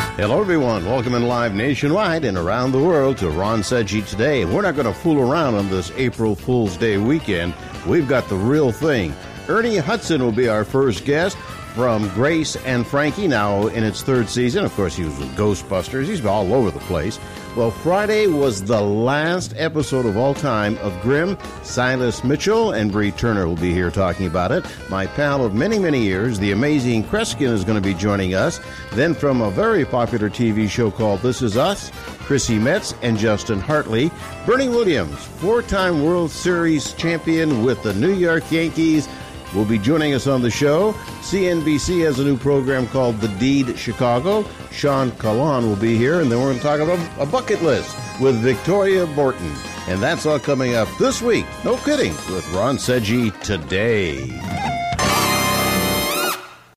Hello, everyone. Welcome in live nationwide and around the world to Ron Seggi Today. We're not going to fool around on this April Fool's Day weekend. We've got the real thing. Ernie Hudson will be our first guest from Grace and Frankie, now in its third season. Of course, he was with Ghostbusters. He's all over the place. Well, Friday was the last episode of all time of Grimm. Silas Mitchell and Bree Turner will be here talking about it. My pal of many, many years, the amazing Kreskin, is going to be joining us. Then from a very popular TV show called This Is Us, Chrissy Metz and Justin Hartley. Bernie Williams, four time World Series champion with the New York Yankees will be joining us on the show. CNBC has a new program called The Deed Chicago. Sean Conlon will be here, and then we're going to talk about a bucket list with Victoria Borton. And that's all coming up this week. No kidding, with Ron Seggi today.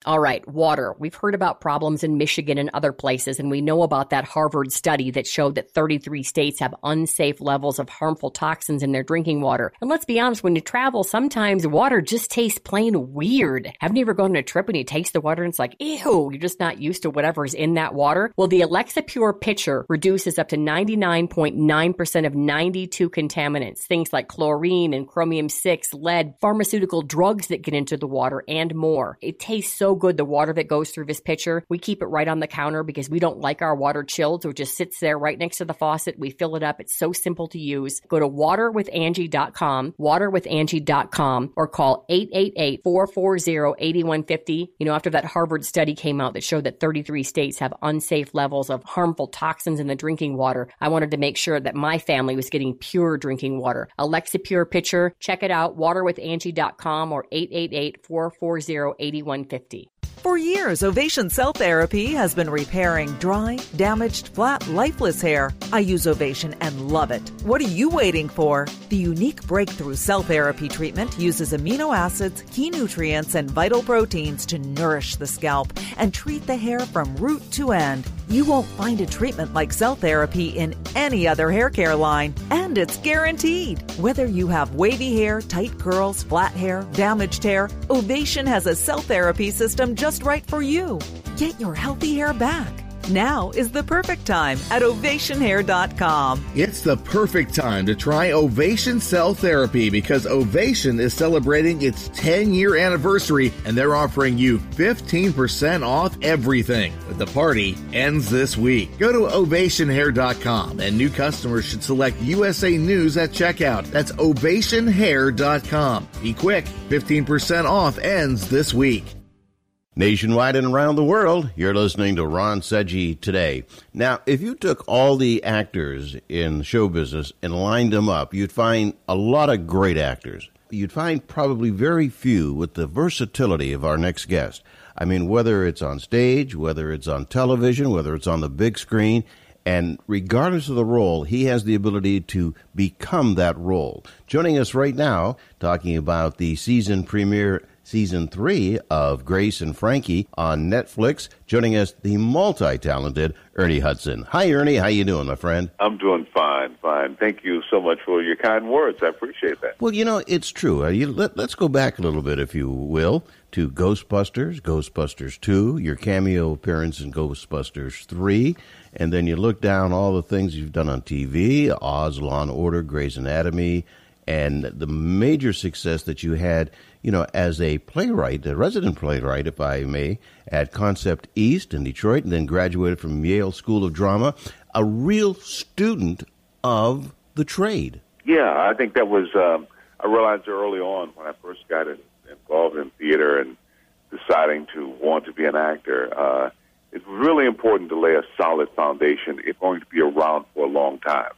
All right, water. We've heard about problems in Michigan and other places, and we know about that Harvard study that showed that 33 states have unsafe levels of harmful toxins in their drinking water. And let's be honest, when you travel, sometimes water just tastes plain weird. Haven't you ever gone on a trip and you taste the water and it's like, ew, you're just not used to whatever's in that water? Well, the Alexa Pure pitcher reduces up to 99.9% of 92 contaminants, things like chlorine and chromium 6, lead, pharmaceutical drugs that get into the water, and more. It tastes so good, the water that goes through this pitcher. We keep it right on the counter because we don't like our water chilled, so it just sits there right next to the faucet. We fill it up. It's so simple to use. Go to waterwithangie.com, waterwithangie.com, or call 888-440-8150. You know, after that Harvard study came out that showed that 33 states have unsafe levels of harmful toxins in the drinking water, I wanted to make sure that my family was getting pure drinking water. Alexa Pure Pitcher, check it out, waterwithangie.com or 888-440-8150. For years, Ovation Cell Therapy has been repairing dry, damaged, flat, lifeless hair. I use Ovation and love it. What are you waiting for? The unique breakthrough cell therapy treatment uses amino acids, key nutrients, and vital proteins to nourish the scalp and treat the hair from root to end. You won't find a treatment like cell therapy in any other hair care line, and it's guaranteed. Whether you have wavy hair, tight curls, flat hair, damaged hair, Ovation has a cell therapy system just right for you. Get your healthy hair back. Now is the perfect time at ovationhair.com. It's the perfect time to try Ovation Cell Therapy because Ovation is celebrating its 10 year anniversary and they're offering you 15% off everything. But the party ends this week. Go to ovationhair.com and new customers should select USA News at checkout. That's ovationhair.com. Be quick, 15% off ends this week. Nationwide and around the world, you're listening to Ron Seggi today. Now, if you took all the actors in show business and lined them up, you'd find a lot of great actors. You'd find probably very few with the versatility of our next guest. I mean, whether it's on stage, whether it's on television, whether it's on the big screen, and regardless of the role, he has the ability to become that role. Joining us right now, talking about the season premiere season three of Grace and Frankie on Netflix. Joining us, the multi-talented Ernie Hudson. Hi, Ernie. How you doing, my friend? I'm doing fine, fine. Thank you so much for your kind words. I appreciate that. Well, you know, it's true. Uh, you, let, let's go back a little bit, if you will, to Ghostbusters, Ghostbusters 2, your cameo appearance in Ghostbusters 3, and then you look down all the things you've done on TV, Oz, Law and Order, Grey's Anatomy, and the major success that you had you know, as a playwright, a resident playwright, if I may, at Concept East in Detroit, and then graduated from Yale School of Drama, a real student of the trade. Yeah, I think that was. Um, I realized early on when I first got in, involved in theater and deciding to want to be an actor. Uh, it's really important to lay a solid foundation if going to be around for a long time.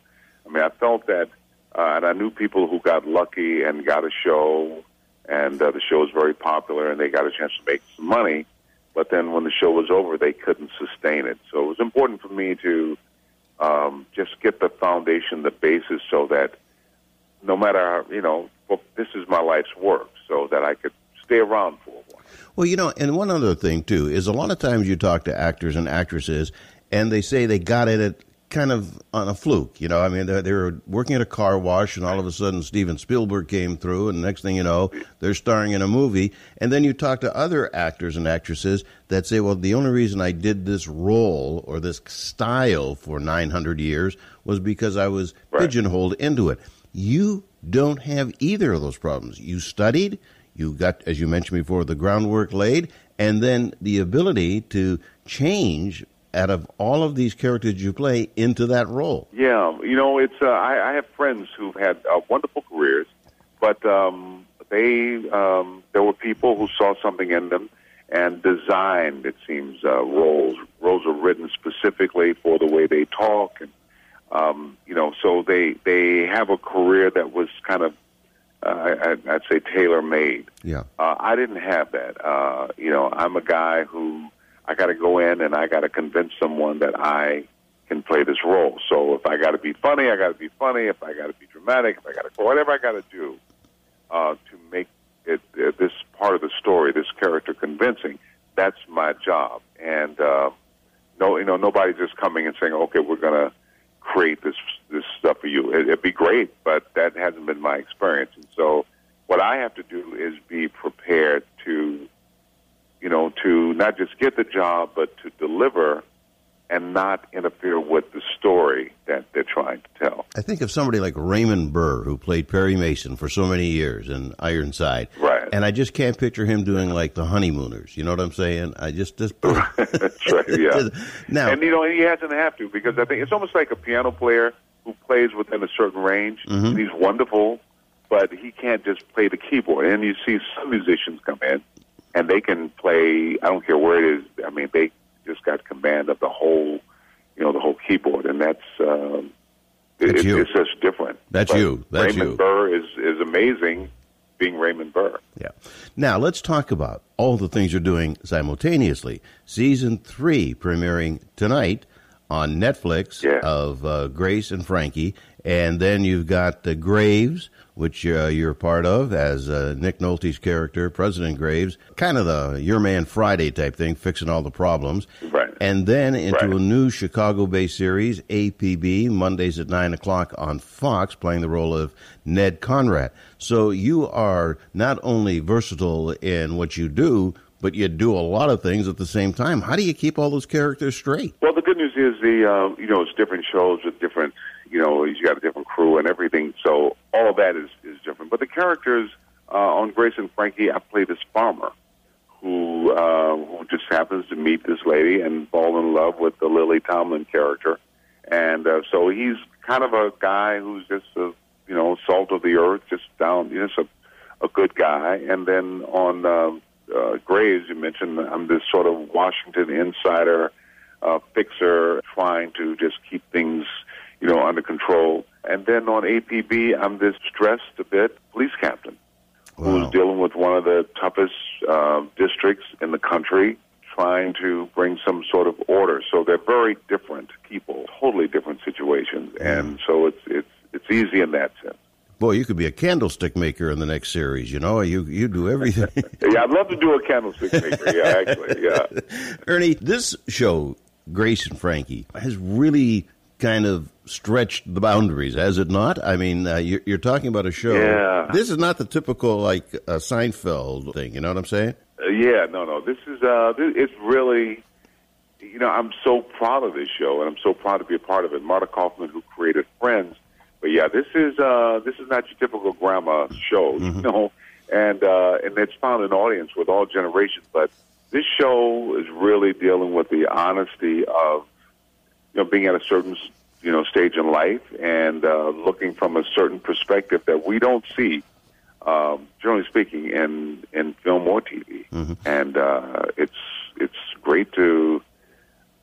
I mean, I felt that, uh, and I knew people who got lucky and got a show, and uh, the show was very popular, and they got a chance to make some money. But then when the show was over, they couldn't sustain it. So it was important for me to um, just get the foundation, the basis, so that no matter you know, this is my life's work, so that I could stay around for a while. Well, you know, and one other thing too is a lot of times you talk to actors and actresses, and they say they got it kind of on a fluke. You know, I mean, they, they were working at a car wash, and all of a sudden Steven Spielberg came through, and next thing you know, they're starring in a movie. And then you talk to other actors and actresses that say, well, the only reason I did this role or this style for 900 years was because I was Right. pigeonholed into it. You don't have either of those problems. You studied, you got, as you mentioned before, the groundwork laid, and then the ability to change out of all of these characters you play into that role. Yeah, you know, it's. Uh, I, I have friends who've had uh, wonderful careers, but um, they um, there were people who saw something in them and designed. It seems uh, roles. Roles are written specifically for the way they talk, and um, you know, so they they have a career that was kind of. Uh, I- I'd say tailor made. Yeah. Uh, I didn't have that. Uh, you know, I'm a guy who I got to go in and I got to convince someone that I can play this role. So if I got to be funny, I got to be funny. If I got to be dramatic, if I got to whatever I got to do uh, to make it uh, this part of the story, this character convincing, that's my job. And uh, no, you know, nobody's just coming and saying, "Okay, we're to create this this stuff for you." It, it'd be great, but that hasn't been my experience. And so, what I have to do is be prepared to, you know, to not just get the job, but to deliver and not interfere with the story that they're trying to tell. I think of somebody like Raymond Burr, who played Perry Mason for so many years in Ironside. Right. And I just can't picture him doing like the honeymooners. You know what I'm saying? I just just That's right. Yeah. now and you know, he hasn't have to because I think it's almost like a piano player who plays within a certain range. Mm-hmm. And he's wonderful, but he can't just play the keyboard. And you see some musicians come in and they can play. I don't care where it is. I mean, they just got command of the whole, you know, the whole keyboard, and that's. Um, That's it- you. It's just different. That's But you. That's Raymond you. Burr is is amazing, being Raymond Burr. Yeah. Now let's talk about all the things you're doing simultaneously. Season three premiering tonight on Netflix Yeah. of uh, Grace and Frankie, and then you've got the Graves, which uh, you're part of as uh, Nick Nolte's character, President Graves, kind of the Your Man Friday type thing, fixing all the problems. Right. And then into Right. a new Chicago-based series, APB, Mondays at nine o'clock on Fox, playing the role of Ned Conrad. So you are not only versatile in what you do, but you do a lot of things at the same time. How do you keep all those characters straight? Well, the good news is the uh, you know it's different shows with different you know you got a different crew and everything, so all of that is is different. But the characters uh, on Grace and Frankie, I play this farmer who uh, who just happens to meet this lady and fall in love with the Lily Tomlin character, and uh, so he's kind of a guy who's just a you know salt of the earth, just down, you know, just a, a good guy. And then on um, uh, Graves, you mentioned I'm this sort of Washington insider uh, fixer, trying to just keep things you know under control. And then on APB, I'm this stressed a bit police captain Wow. who's dealing with one of the toughest uh, districts in the country, trying to bring some sort of order. So they're very different people, totally different situations, and so it's it's it's easy in that sense. Boy, you could be a candlestick maker in the next series. You know, you you do everything. Yeah, I'd love to do a candlestick maker. Yeah, actually, yeah. Ernie, this show, Grace and Frankie, has really kind of stretched the boundaries, has it not? I mean, uh, you're, you're talking about a show. Yeah. This is not the typical like uh, Seinfeld thing. You know what I'm saying? Uh, yeah, no, no. This is uh, this, it's really, you know, I'm so proud of this show, and I'm so proud to be a part of it. Marta Kauffman, who created Friends, but yeah, this is uh, this is not your typical grandma show. You know, and uh, and it's found an audience with all generations. But this show is really dealing with the honesty of you know being at a certain you know stage in life and uh, looking from a certain perspective that we don't see, um, generally speaking, in in film or TV. Mm-hmm. And uh, it's it's great to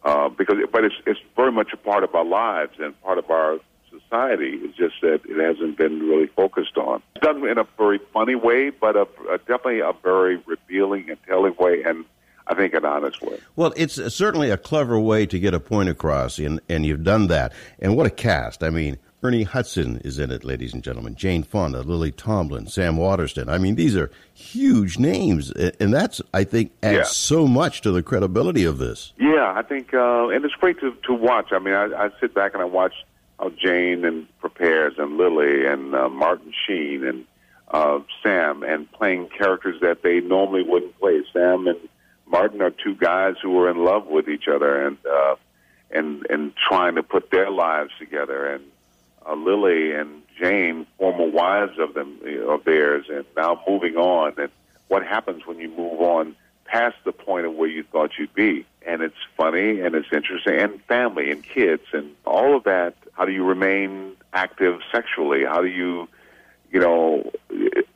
uh, because but it's it's very much a part of our lives and part of our society. It's just that it hasn't been really focused on. It's done in a very funny way, but a, a definitely a very revealing and telling way, and I think an honest way. Well, it's certainly a clever way to get a point across, and, and you've done that. And what a cast. I mean, Ernie Hudson is in it, ladies and gentlemen. Jane Fonda, Lily Tomlin, Sam Waterston. I mean, these are huge names, and that's, I think, adds Yeah. so much to the credibility of this. Yeah, I think, uh, and it's great to to watch. I mean, I, I sit back and I watch how Jane and prepares, and Lily and uh, Martin Sheen and uh, Sam, and playing characters that they normally wouldn't play. Sam and Martin are two guys who are in love with each other, and uh, and and trying to put their lives together. And uh, Lily and Jane, former wives of them of theirs, and now moving on. And what happens when you move on past the point of where you thought you'd be? And it's funny and it's interesting, and family and kids and all of that. How do you remain active sexually? How do you, you know,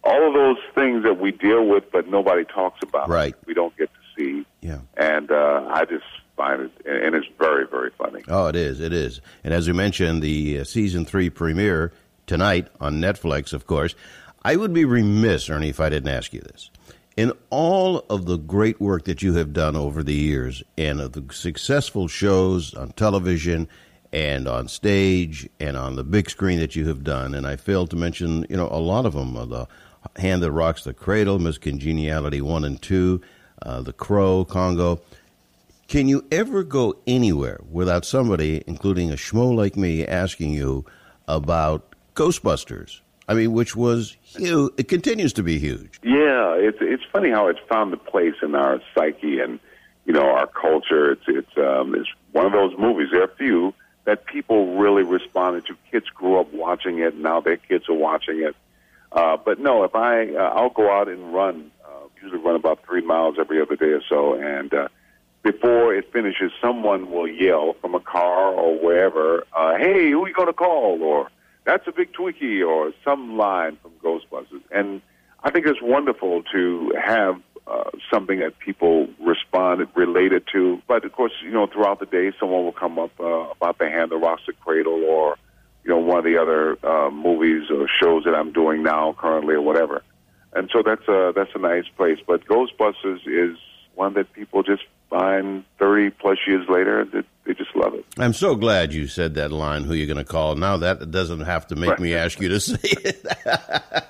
all of those things that we deal with, but nobody talks about. Right. We don't get to see. Yeah. And uh, I just find it, and it's very, very funny. Oh, it is. It is. And as we mentioned, the uh, season three premiere tonight on Netflix, of course. I would be remiss, Ernie, if I didn't ask you this. In all of the great work that you have done over the years and of the successful shows on television and on stage and on the big screen that you have done, and I failed to mention, you know, a lot of them, uh, the Hand That Rocks the Cradle, Miss Congeniality 1 and 2, uh, The Crow, Congo. Can you ever go anywhere without somebody, including a schmo like me, asking you about Ghostbusters? I mean, which was huge. It continues to be huge. Yeah, it's it's funny how it's found a place in our psyche and you know our culture. It's it's um, it's one of those movies. There are a few that people really responded to. Kids grew up watching it. Now their kids are watching it. Uh, but no, if I uh, I'll go out and run. Usually run about three miles every other day or so, and uh, before it finishes, someone will yell from a car or wherever, uh, "Hey, who are you going to call?" or "That's a big Twinkie," or some line from Ghostbusters. And I think it's wonderful to have uh, something that people respond related to. But of course, you know, throughout the day, someone will come up uh, about the hand that rocks the cradle, or you know, one of the other uh, movies or shows that I'm doing now, currently, or whatever. And so that's a that's a nice place. But Ghostbusters is one that people just find 30 plus years later that they just love it. I'm so glad you said that line, who you're going to call. Now that doesn't have to make Right. me ask you to say it.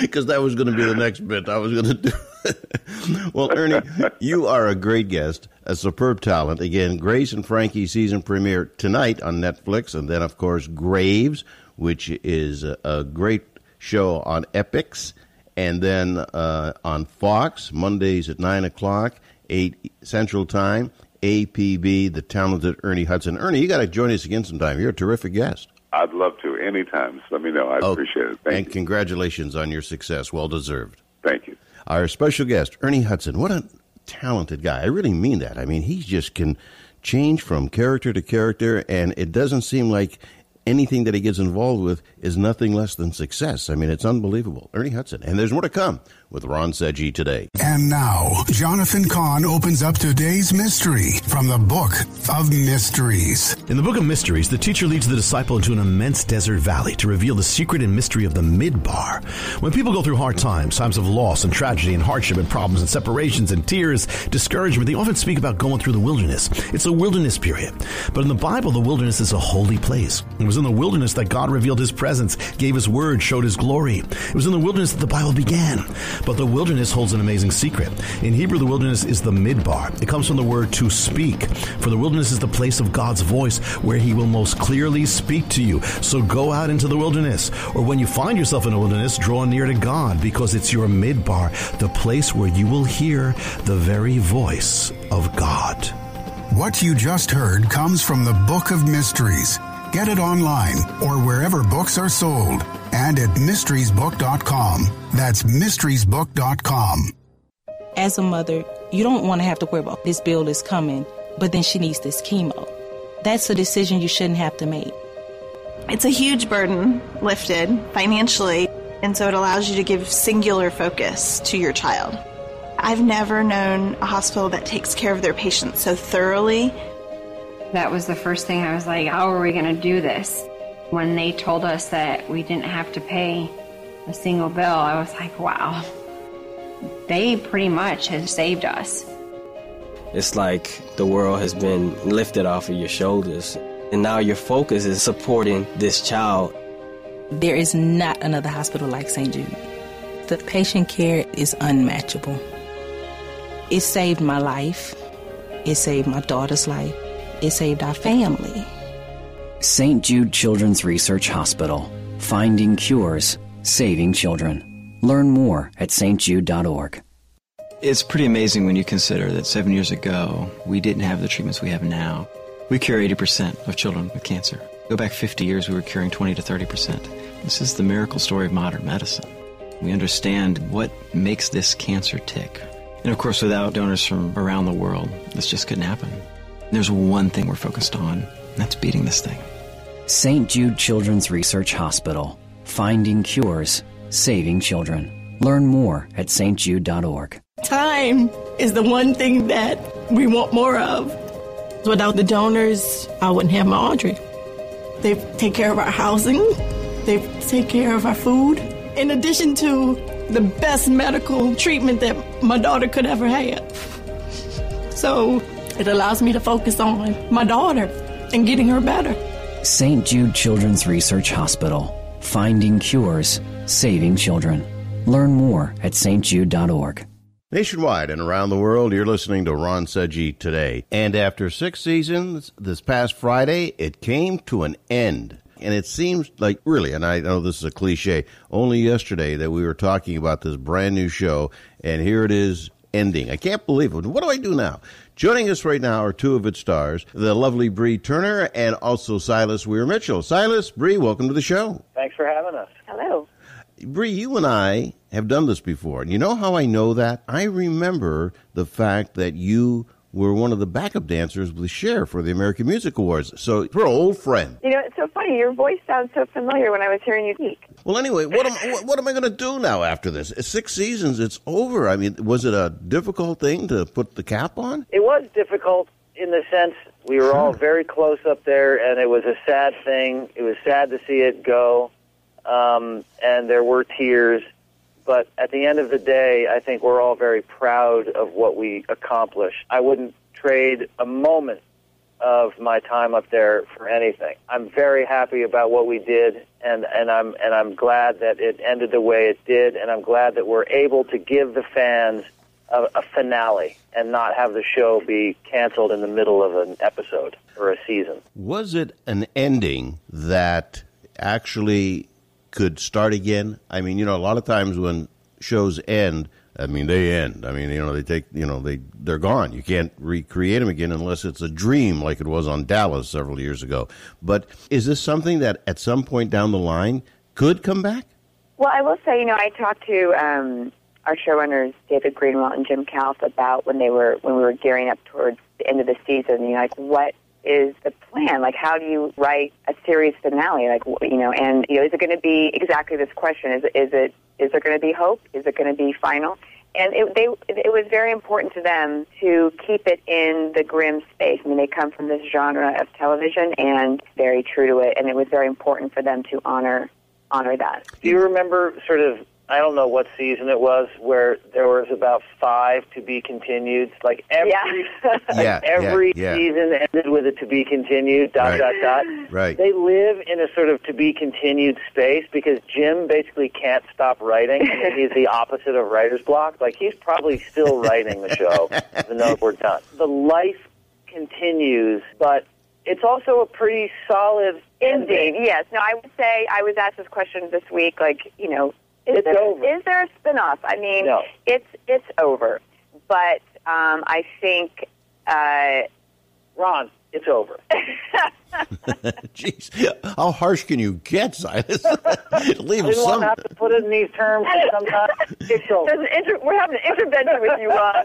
Because that was going to be the next bit I was going to do. well, Ernie, you are a great guest, a superb talent. Again, Grace and Frankie season premiere tonight on Netflix. And then, of course, Graves, which is a, a great show on Epix. And then uh, on Fox, Mondays at 9 o'clock, 8 Central Time. APB, the talented Ernie Hudson. Ernie, you got to join us again sometime. You're a terrific guest. I'd love to anytime. Just let me know. I Oh, appreciate it. Thank and you. congratulations on your success. Well deserved. Thank you. Our special guest, Ernie Hudson. What a talented guy. I really mean that. I mean, he just can change from character to character, and it doesn't seem like anything that he gets involved with is nothing less than success. I mean, it's unbelievable. Ernie Hudson. And there's more to come with Ron Seggi today. And now, Jonathan Cahn opens up today's mystery from the Book of Mysteries. In the Book of Mysteries, the teacher leads the disciple into an immense desert valley to reveal the secret and mystery of the midbar. When people go through hard times, times of loss and tragedy and hardship and problems and separations and tears, discouragement, they often speak about going through the wilderness. It's a wilderness period. But in the Bible, the wilderness is a holy place. It was in the wilderness that God revealed his presence, gave his word, showed his glory. It was in the wilderness that the Bible began. But the wilderness holds an amazing secret. In Hebrew, the wilderness is the midbar. It comes from the word to speak. For the wilderness is the place of God's voice where he will most clearly speak to you. So go out into the wilderness. Or when you find yourself in a wilderness, draw near to God because it's your midbar, the place where you will hear the very voice of God. What you just heard comes from the Book of Mysteries. Get it online or wherever books are sold and at mysteriesbook.com. That's mysteriesbook.com. As a mother, you don't want to have to worry about this bill is coming, but then she needs this chemo. That's a decision you shouldn't have to make. It's a huge burden lifted financially, and so it allows you to give singular focus to your child. I've never known a hospital that takes care of their patients so thoroughly. That was the first thing I was like, how are we going to do this? When they told us that we didn't have to pay a single bill, I was like, wow. They pretty much have saved us. It's like the world has been lifted off of your shoulders, and now your focus is supporting this child. There is not another hospital like St. Jude. The patient care is unmatchable. It saved my life. It saved my daughter's life. It saved our family. St. Jude Children's Research Hospital. Finding cures, saving children. Learn more at stjude.org. It's pretty amazing when you consider that seven years ago, we didn't have the treatments we have now. We cure 80% of children with cancer. Go back 50 years, we were curing 20 to 30%. This is the miracle story of modern medicine. We understand what makes this cancer tick. And of course, without donors from around the world, this just couldn't happen. There's one thing we're focused on, and that's beating this thing. St. Jude Children's Research Hospital. Finding cures, saving children. Learn more at stjude.org. Time is the one thing that we want more of. Without the donors, I wouldn't have my Audrey. They take care of our housing, they take care of our food, in addition to the best medical treatment that my daughter could ever have. So it allows me to focus on my daughter and getting her better. St. Jude Children's Research Hospital. Finding cures, saving children. Learn more at stjude.org. Nationwide and around the world, you're listening to Ron Seggi today. And after six seasons, this past Friday, it came to an end. And it seems like, really, and I know this is a cliche, only yesterday that we were talking about this brand new show, and here it is ending. I can't believe it. What do I do now? Joining us right now are two of its stars, the lovely Bree Turner and also Silas Weir Mitchell. Silas, Bree, welcome to the show. Thanks for having us. Hello. Bree, you and I have done this before. And you know how I know that? I remember the fact that you were one of the backup dancers with Cher for the American Music Awards. So we're old friend. You know, it's so funny. Your voice sounds so familiar when I was hearing you speak. Well, anyway, what am what, what am I going to do now after this? Six seasons, it's over. I mean, was it a difficult thing to put the cap on? It was difficult in the sense we were all very close up there, and it was a sad thing. It was sad to see it go, um, and there were tears. But at the end of the day, I think we're all very proud of what we accomplished. I wouldn't trade a moment of my time up there for anything. I'm very happy about what we did and, and I'm and I'm glad that it ended the way it did and I'm glad that we're able to give the fans a, a finale and not have the show be canceled in the middle of an episode or a season. Was it an ending that actually could start again? I mean, you know, a lot of times when shows end, I mean, they end. I mean, you know, they take, you know, they they're gone. You can't recreate them again unless it's a dream, like it was on Dallas several years ago. But is this something that at some point down the line could come back? Well, I will say, you know, I talked to um, our showrunners David Greenwalt and Jim Kouf about when they were when we were gearing up towards the end of the season. You know, like what is the plan? Like, how do you write a series finale? Like, you know, and you know, is it going to be exactly this question? Is is it is there going to be hope? Is it going to be final? And it, they, it was very important to them to keep it in the Grimm space. I mean, they come from this genre of television and very true to it, and it was very important for them to honor honor that. Do you remember sort of I don't know what season it was where there was about five to be continued. Like every yeah. Yeah, every yeah, yeah. season ended with a to be continued. Dot Right. dot dot. Right. They live in a sort of to be continued space because Jim basically can't stop writing. I he's the opposite of writer's block. Like he's probably still writing the show even though we're done. The life continues, but it's also a pretty solid Indeed, yes. No, I would say I was asked this question this week. Like, you know, is It's there over. is there a spinoff? I mean, No. it's it's over. But um, I think uh, Ron, it's over. Jeez, how harsh can you get, Silas? Leave Didn't some. want to have to put it in these terms sometimes. So, There's an inter- we're having an intervention with you, Ron.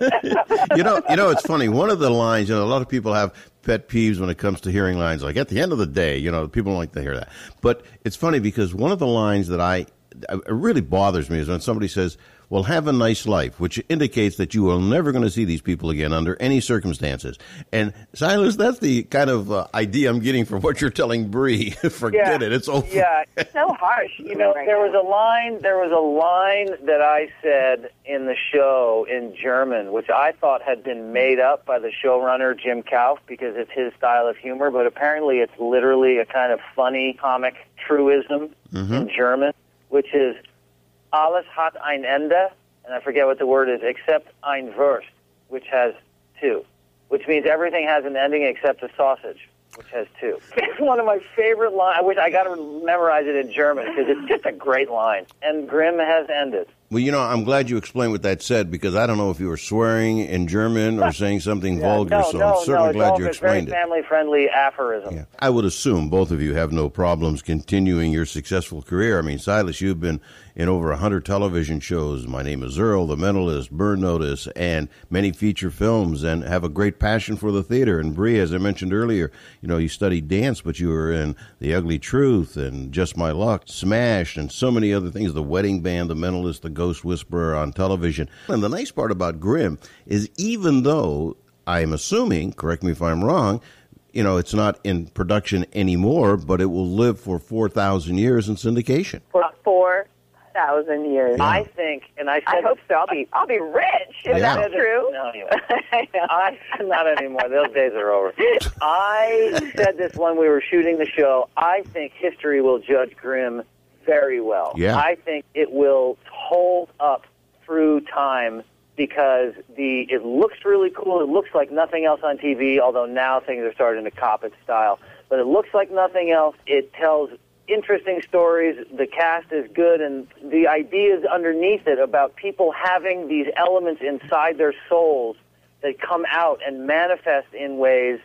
you know, you know, it's funny. One of the lines, you know, a lot of people have pet peeves when it comes to hearing lines. Like at the end of the day, you know, people don't like to hear that. But it's funny because one of the lines that I it really bothers me is when somebody says, "Well, have a nice life," which indicates that you are never going to see these people again under any circumstances. And Silas, that's the kind of uh, idea I'm getting from what you're telling Bree. Forget Yeah. it; it's over. Yeah, it's so harsh. You know, there was a line. There was a line that I said in the show in German, which I thought had been made up by the showrunner Jim Kouf because it's his style of humor. But apparently, it's literally a kind of funny comic truism in German, which is "Alles hat ein Ende," and I forget what the word is, except ein Wurst, which has two, which means everything has an ending except a sausage which has two. It's one of my favorite lines. I wish I got to memorize it in German because it's just a great line. And Grimm has ended. Well, you know, I'm glad you explained what that said because I don't know if you were swearing in German or saying something vulgar. no, so no, I'm certainly no, glad you explained it's it. very family-friendly aphorism. I would assume both of you have no problems continuing your successful career. I mean, Silas, you've been in over a hundred television shows. My name is Earl, The Mentalist, Burn Notice, and many feature films, and have a great passion for the theater. And Bree, as I mentioned earlier, you know, you studied dance, but you were in The Ugly Truth and Just My Luck, Smashed, and so many other things. The Wedding Band, The Mentalist, The Ghost Whisperer on television. And the nice part about Grimm is even though I'm assuming, correct me if I'm wrong, you know, it's not in production anymore, but it will live for 4,000 years in syndication. For four thousand years. I think, and I said, I hope so. I'll be I'll be rich. Is Yeah. that true? No, you I not anymore. Those days are over. I said this when we were shooting the show. I think history will judge Grimm very well. Yeah. I think it will hold up through time because the it looks really cool. It looks like nothing else on TV, although now things are starting to cop its style. But it looks like nothing else. It tells interesting stories. The cast is good, and the ideas underneath it about people having these elements inside their souls that come out and manifest in ways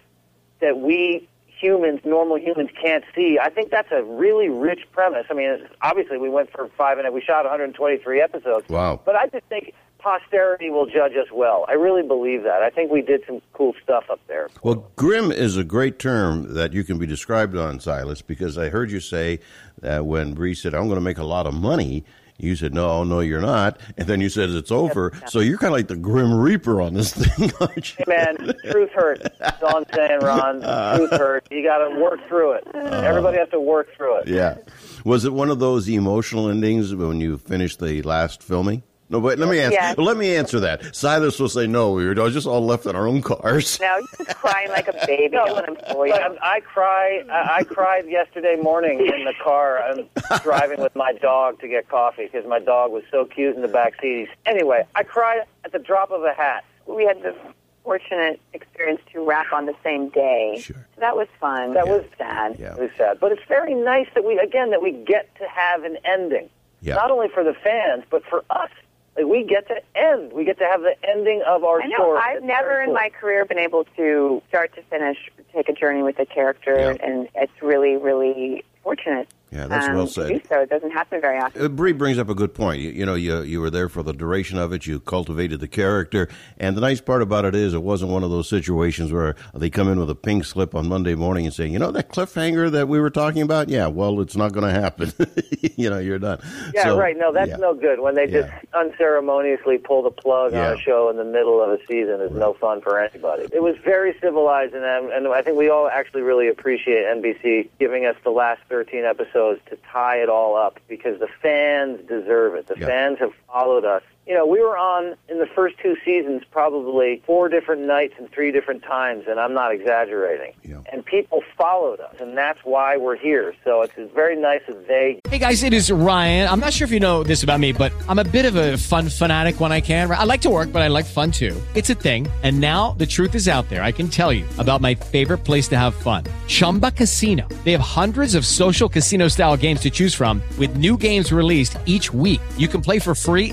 that we humans, normal humans, can't see. I think that's a really rich premise. I mean, obviously, we went for five and we shot 123 episodes. Wow. But I just think posterity will judge us well. I really believe that. I think we did some cool stuff up there. Well, grim is a great term that you can be described on, Silas, because I heard you say that when Bree said, I'm going to make a lot of money, you said, no, no, you're not. And then you said, it's over. So you're kind of like the Grim Reaper on this thing, aren't you? Hey, man, truth hurts. That's all I'm saying, Ron. Uh. Truth hurts. You got to work through it. Uh. Everybody has to work through it. Yeah. Was it one of those emotional endings when you finished the last filming? No, but let me answer. Yes. Let me answer that. Silas will say no. We were just all left in our own cars. No, you're just crying like a baby. No, Don't let him spoil you. But I cry. I, I cried yesterday morning in the car. I'm driving with my dog to get coffee because my dog was so cute in the back seat. Anyway, I cried at the drop of a hat. We had the fortunate experience to wrap on the same day. Sure. So that was fun. That was sad. Yeah. It was sad, but it's very nice that we again that we get to have an ending. Yeah. Not only for the fans, but for us. We get to end. We get to have the ending of our I know. story. I've It's never in cool. my career been able to start to finish take a journey with a character, Yeah. and it's really, really fortunate. Yeah, that's um, well said. so, it doesn't happen very often. Uh, Bree brings up a good point. You, you know, you you were there for the duration of it. You cultivated the character, and the nice part about it is, it wasn't one of those situations where they come in with a pink slip on Monday morning and say, you know, that cliffhanger that we were talking about. Yeah, well, it's not going to happen. you know, you're done. Yeah, So, right. No, that's yeah. no good. When they just Yeah. unceremoniously pull the plug Yeah. on a show in the middle of a season is no fun for anybody. It was very civilized, and um, and I think we all actually really appreciate NBC giving us the last 13 episodes to tie it all up because the fans deserve it. The fans have followed us. You know, we were on in the first two seasons probably four different nights and three different times, and I'm not exaggerating. Yeah. And people followed us, and that's why we're here. So it's very nice that they Hey guys, it is Ryan. I'm not sure if you know this about me, but I'm a bit of a fun fanatic when I can. I like to work, but I like fun too. It's a thing. And now the truth is out there. I can tell you about my favorite place to have fun Chumba Casino. They have hundreds of social casino style games to choose from, with new games released each week. You can play for free free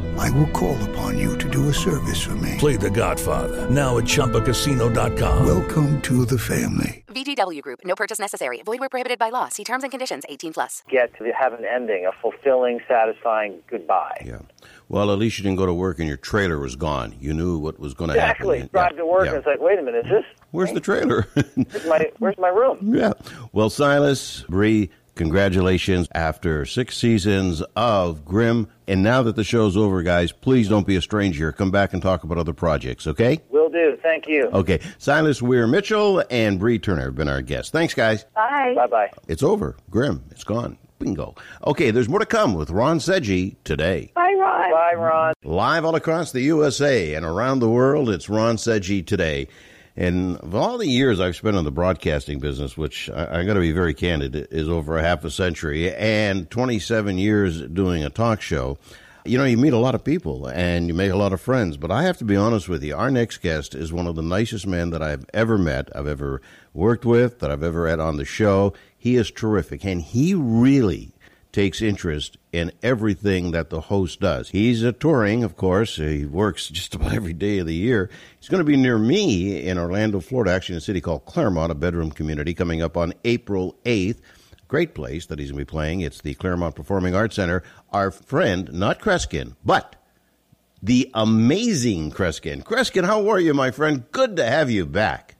I will call upon you to do a service for me. Play The Godfather now at ChumbaCasino.com. Welcome to the family. VGW Group. No purchase necessary. Void where prohibited by law. See terms and conditions. 18 plus. Get to have an ending, a fulfilling, satisfying goodbye. Yeah. Well, at least you didn't go to work and your trailer was gone. You knew what was going to Exactly. happen. Exactly. Drive to work yeah. and it's like, wait a minute, is this? Where's the trailer? Where's my, where's my room? yeah. Well, Silas, Bree, congratulations after six seasons of Grimm. And now that the show's over, guys, please don't be a stranger. Come back and talk about other projects, okay? Will do. Thank you. Okay. Silas Weir Mitchell and Bree Turner have been our guests. Thanks, guys. Bye. Bye bye. It's over. Grimm. It's gone. Bingo. Okay, there's more to come with Ron Seggi today. Bye, Ron. Bye, Ron. Live all across the USA and around the world, it's Ron Seggi today. And of all the years I've spent in the broadcasting business, which I, I'm going to be very candid, is over a half a century, and 27 years doing a talk show, you know, you meet a lot of people and you make a lot of friends. But I have to be honest with you, our next guest is one of the nicest men that I've ever met, I've ever worked with, that I've ever had on the show. He is terrific, and he really takes interest in everything that the host does. He's a touring, of course. He works just about every day of the year. He's going to be near me in Orlando, Florida, actually in a city called Clermont, a bedroom community, coming up on April 8th. Great place that he's going to be playing. It's the Clermont Performing Arts Center. Our friend, not Kreskin, but the amazing Kreskin. Kreskin, how are you, my friend? Good to have you back.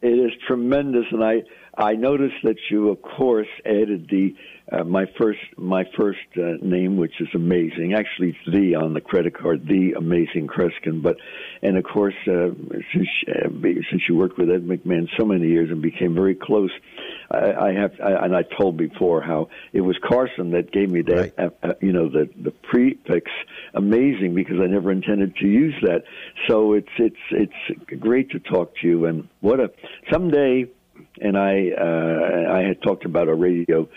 It is tremendous, and I I noticed that you, of course, added the uh, my first my first uh, name, which is amazing. Actually, it's the on the credit card, the amazing Kreskin. But and of course, uh, since uh, since you worked with Ed McMahon so many years and became very close, I, I have I, and I told before how it was Carson that gave me that uh, uh, you know the the prefix amazing because I never intended to use that. So it's it's it's great to talk to you and what a someday and I uh, I had talked about a radio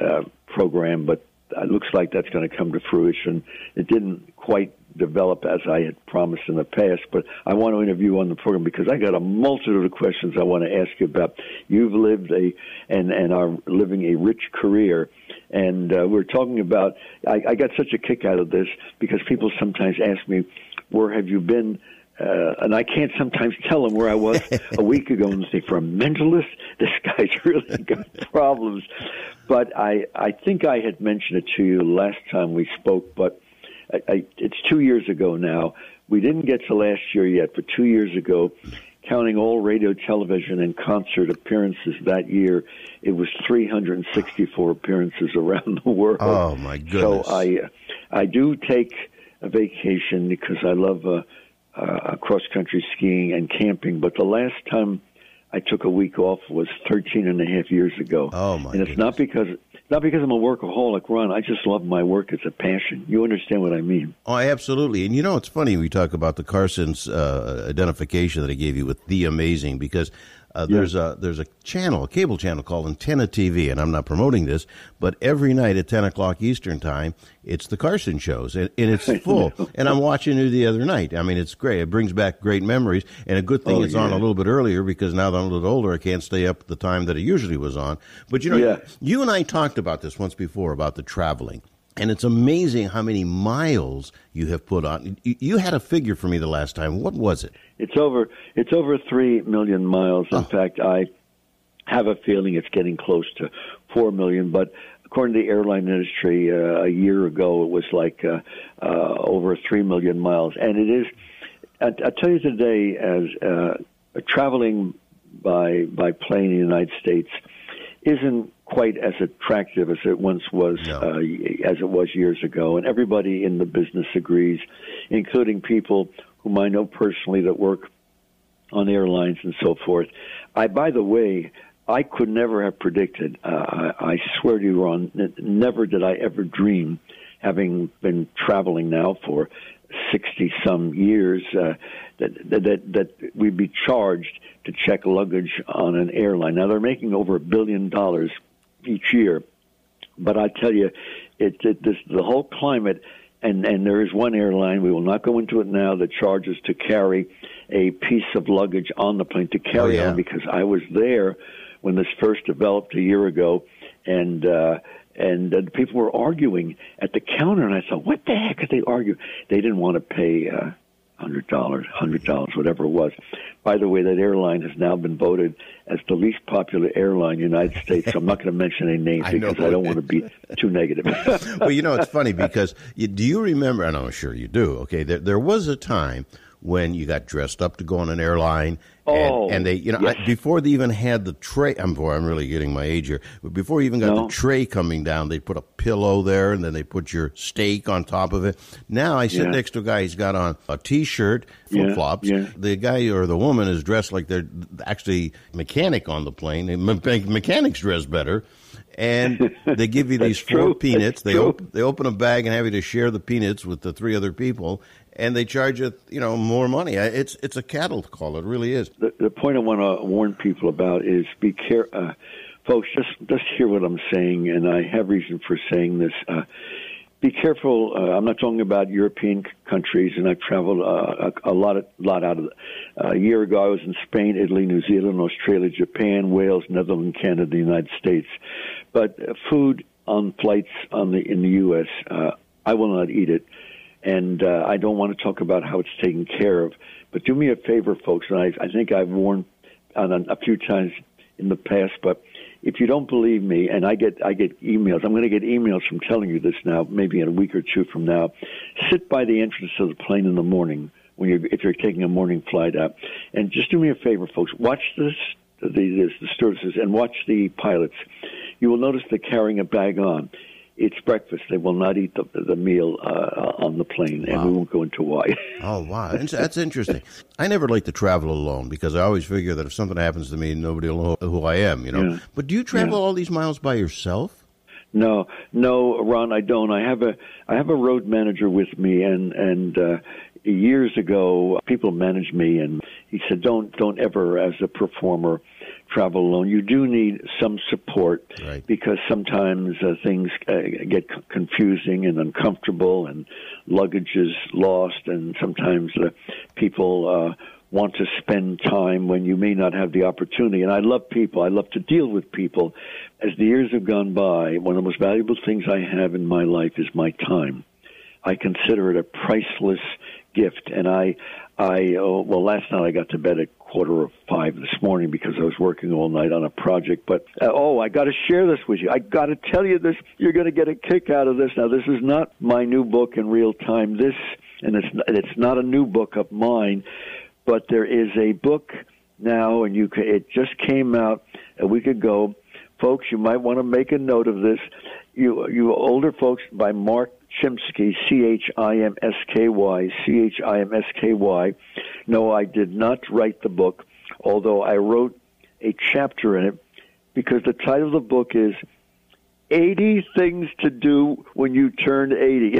uh, program, but it looks like that's going to come to fruition. It didn't quite develop as I had promised in the past, but I want to interview on the program because I got a multitude of questions I want to ask you about. You've lived a and and are living a rich career, and uh, we're talking about. I, I got such a kick out of this because people sometimes ask me, "Where have you been?" Uh, and I can't sometimes tell them where I was a week ago and say, for a mentalist, this guy's really got problems. But I, I think I had mentioned it to you last time we spoke, but I, I, it's two years ago now. We didn't get to last year yet, but two years ago, counting all radio, television, and concert appearances that year, it was 364 appearances around the world. Oh, my goodness. So I, I do take a vacation because I love uh, uh, cross country skiing and camping. But the last time I took a week off was 13 and a half years ago. Oh my! And it's not because not because I'm a workaholic, Ron. I just love my work. It's a passion. You understand what I mean? Oh, absolutely. And you know, it's funny we talk about the Carson's uh, identification that I gave you with the amazing because uh, there's a there's a channel, a cable channel called Antenna TV, and I'm not promoting this, but every night at 10 o'clock Eastern time, it's the Carson shows, and, and it's full. and I'm watching it the other night. I mean, it's great. It brings back great memories, and a good thing Oh, it's on a little bit earlier because now that I'm a little older, I can't stay up at the time that it usually was on. But you know, Yeah. you and I talked about this once before about the traveling. And it's amazing how many miles you have put on. You had a figure for me the last time. What was it? It's over. It's over three million miles. Oh. In fact, I have a feeling it's getting close to four million. But according to the airline industry, uh, a year ago it was like uh, uh, over three million miles, and it is. I, I tell you today, as uh, traveling by by plane in the United States isn't quite as attractive as it once was, uh, as it was years ago, and everybody in the business agrees, including people whom I know personally that work on airlines and so forth. I, by the way, I could never have predicted. Uh, I, I swear to you, Ron, never did I ever dream, having been traveling now for sixty some years, uh, that, that that we'd be charged to check luggage on an airline. Now they're making over a billion dollars each year, but I tell you, it, it this the whole climate. And, and there is one airline, we will not go into it now, that charges to carry a piece of luggage on the plane to carry Oh, yeah. on because I was there when this first developed a year ago, and uh, and uh, people were arguing at the counter, and I thought, what the heck are they arguing? They didn't want to pay uh, hundred dollars, hundred dollars, whatever it was. By the way, that airline has now been voted as the least popular airline in the United States. So I'm not going to mention any names I because I don't want to be too negative. well, you know, it's funny because you, do you remember? And I'm sure you do. Okay, there, there was a time when you got dressed up to go on an airline. And, Oh, and they, you know, yes. I, before they even had the tray. I'm boy, I'm really getting my age here. But before you even got No. the tray coming down, they put a pillow there, and then they put your steak on top of it. Now I sit Yeah. next to a guy. He's got on a t-shirt, flip flops. yeah. The guy or the woman is dressed like they're actually mechanic on the plane. Me- mechanics dress better. And they give you these four true. peanuts. That's They true. open they open a bag and have you to share the peanuts with the three other people, and they charge you, you know, more money. It's it's a cattle call. It really is. the, the point I want to warn people about is be care, uh, folks. Just just hear what I'm saying, and I have reason for saying this. Uh, be careful. Uh, I'm not talking about European countries, and I've traveled uh, a, a lot, of, lot out of. Uh, a year ago, I was in Spain, Italy, New Zealand, Australia, Japan, Wales, Netherlands, Canada, the United States. But uh, food on flights on the in the U.S., uh, I will not eat it, and uh, I don't want to talk about how it's taken care of. But do me a favor, folks, and I, I think I've warned on a, a few times in the past, but if you don't believe me, and I get I get emails, I'm going to get emails from telling you this now, maybe in a week or two from now. Sit by the entrance of the plane in the morning when you're if you're taking a morning flight out, and just do me a favor, folks. Watch this the the, the stewardesses and watch the pilots. You will notice they're carrying a bag on. It's breakfast. They will not eat the the meal uh, on the plane, and we won't go into why. Oh wow, That's- that's interesting. I never like to travel alone because I always figure that if something happens to me, nobody will know who I am. You know. Yeah. But do you travel Yeah. all these miles by yourself? No, no, Ron, I don't. I have a I have a road manager with me, and and uh, years ago, people managed me, and he said, "Don't don't ever, as a performer, travel alone. You do need some support because sometimes uh, things uh, get c- confusing and uncomfortable, and luggage is lost, and sometimes uh, people." Uh, want to spend time when you may not have the opportunity. And I love people. I love to deal with people. As the years have gone by, one of the most valuable things I have in my life is my time. I consider it a priceless gift. And I, I, oh, well, last night I got to bed at quarter of five this morning because I was working all night on a project. But, uh, oh, I got to share this with you. I got to tell you this. You're going to get a kick out of this. Now, this is not my new book in real time. This, and it's, it's not a new book of mine but there is a book now, and you ca it just came out a week ago. Folks, you might want to make a note of this. You you older folks by Mark Chimsky, C H I M S K Y, C H I M S K Y. No, I did not write the book, although I wrote a chapter in it because the title of the book is 80 things to do when you turn 80.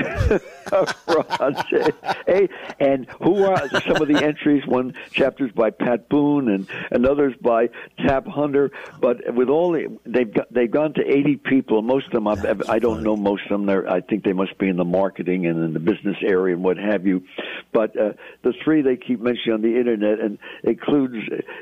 Ron said, hey, and who are some of the entries? One chapter's by Pat Boone and another's by Tab Hunter. But with all the, they've got, they've gone to 80 people. Most of them, I've, I don't know most of them. They're, I think they must be in the marketing and in the business area and what have you. But uh, the three they keep mentioning on the internet and includes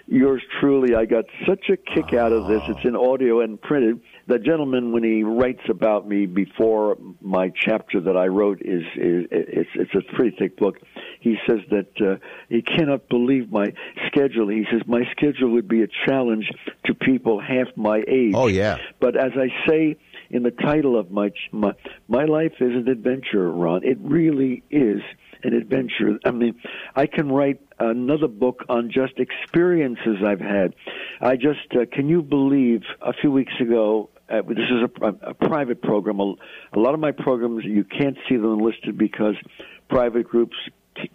yours truly. I got such a kick out of this. It's in audio and printed. The gentleman, when he writes about me before my chapter that I wrote, is, is it's it's a pretty thick book. He says that uh, he cannot believe my schedule. He says my schedule would be a challenge to people half my age. Oh yeah. But as I say in the title of my my my life is an adventure, Ron. It really is an adventure. I mean, I can write another book on just experiences I've had. I just uh, can you believe a few weeks ago. Uh, this is a, a, a private program. A, a lot of my programs you can't see them listed because private groups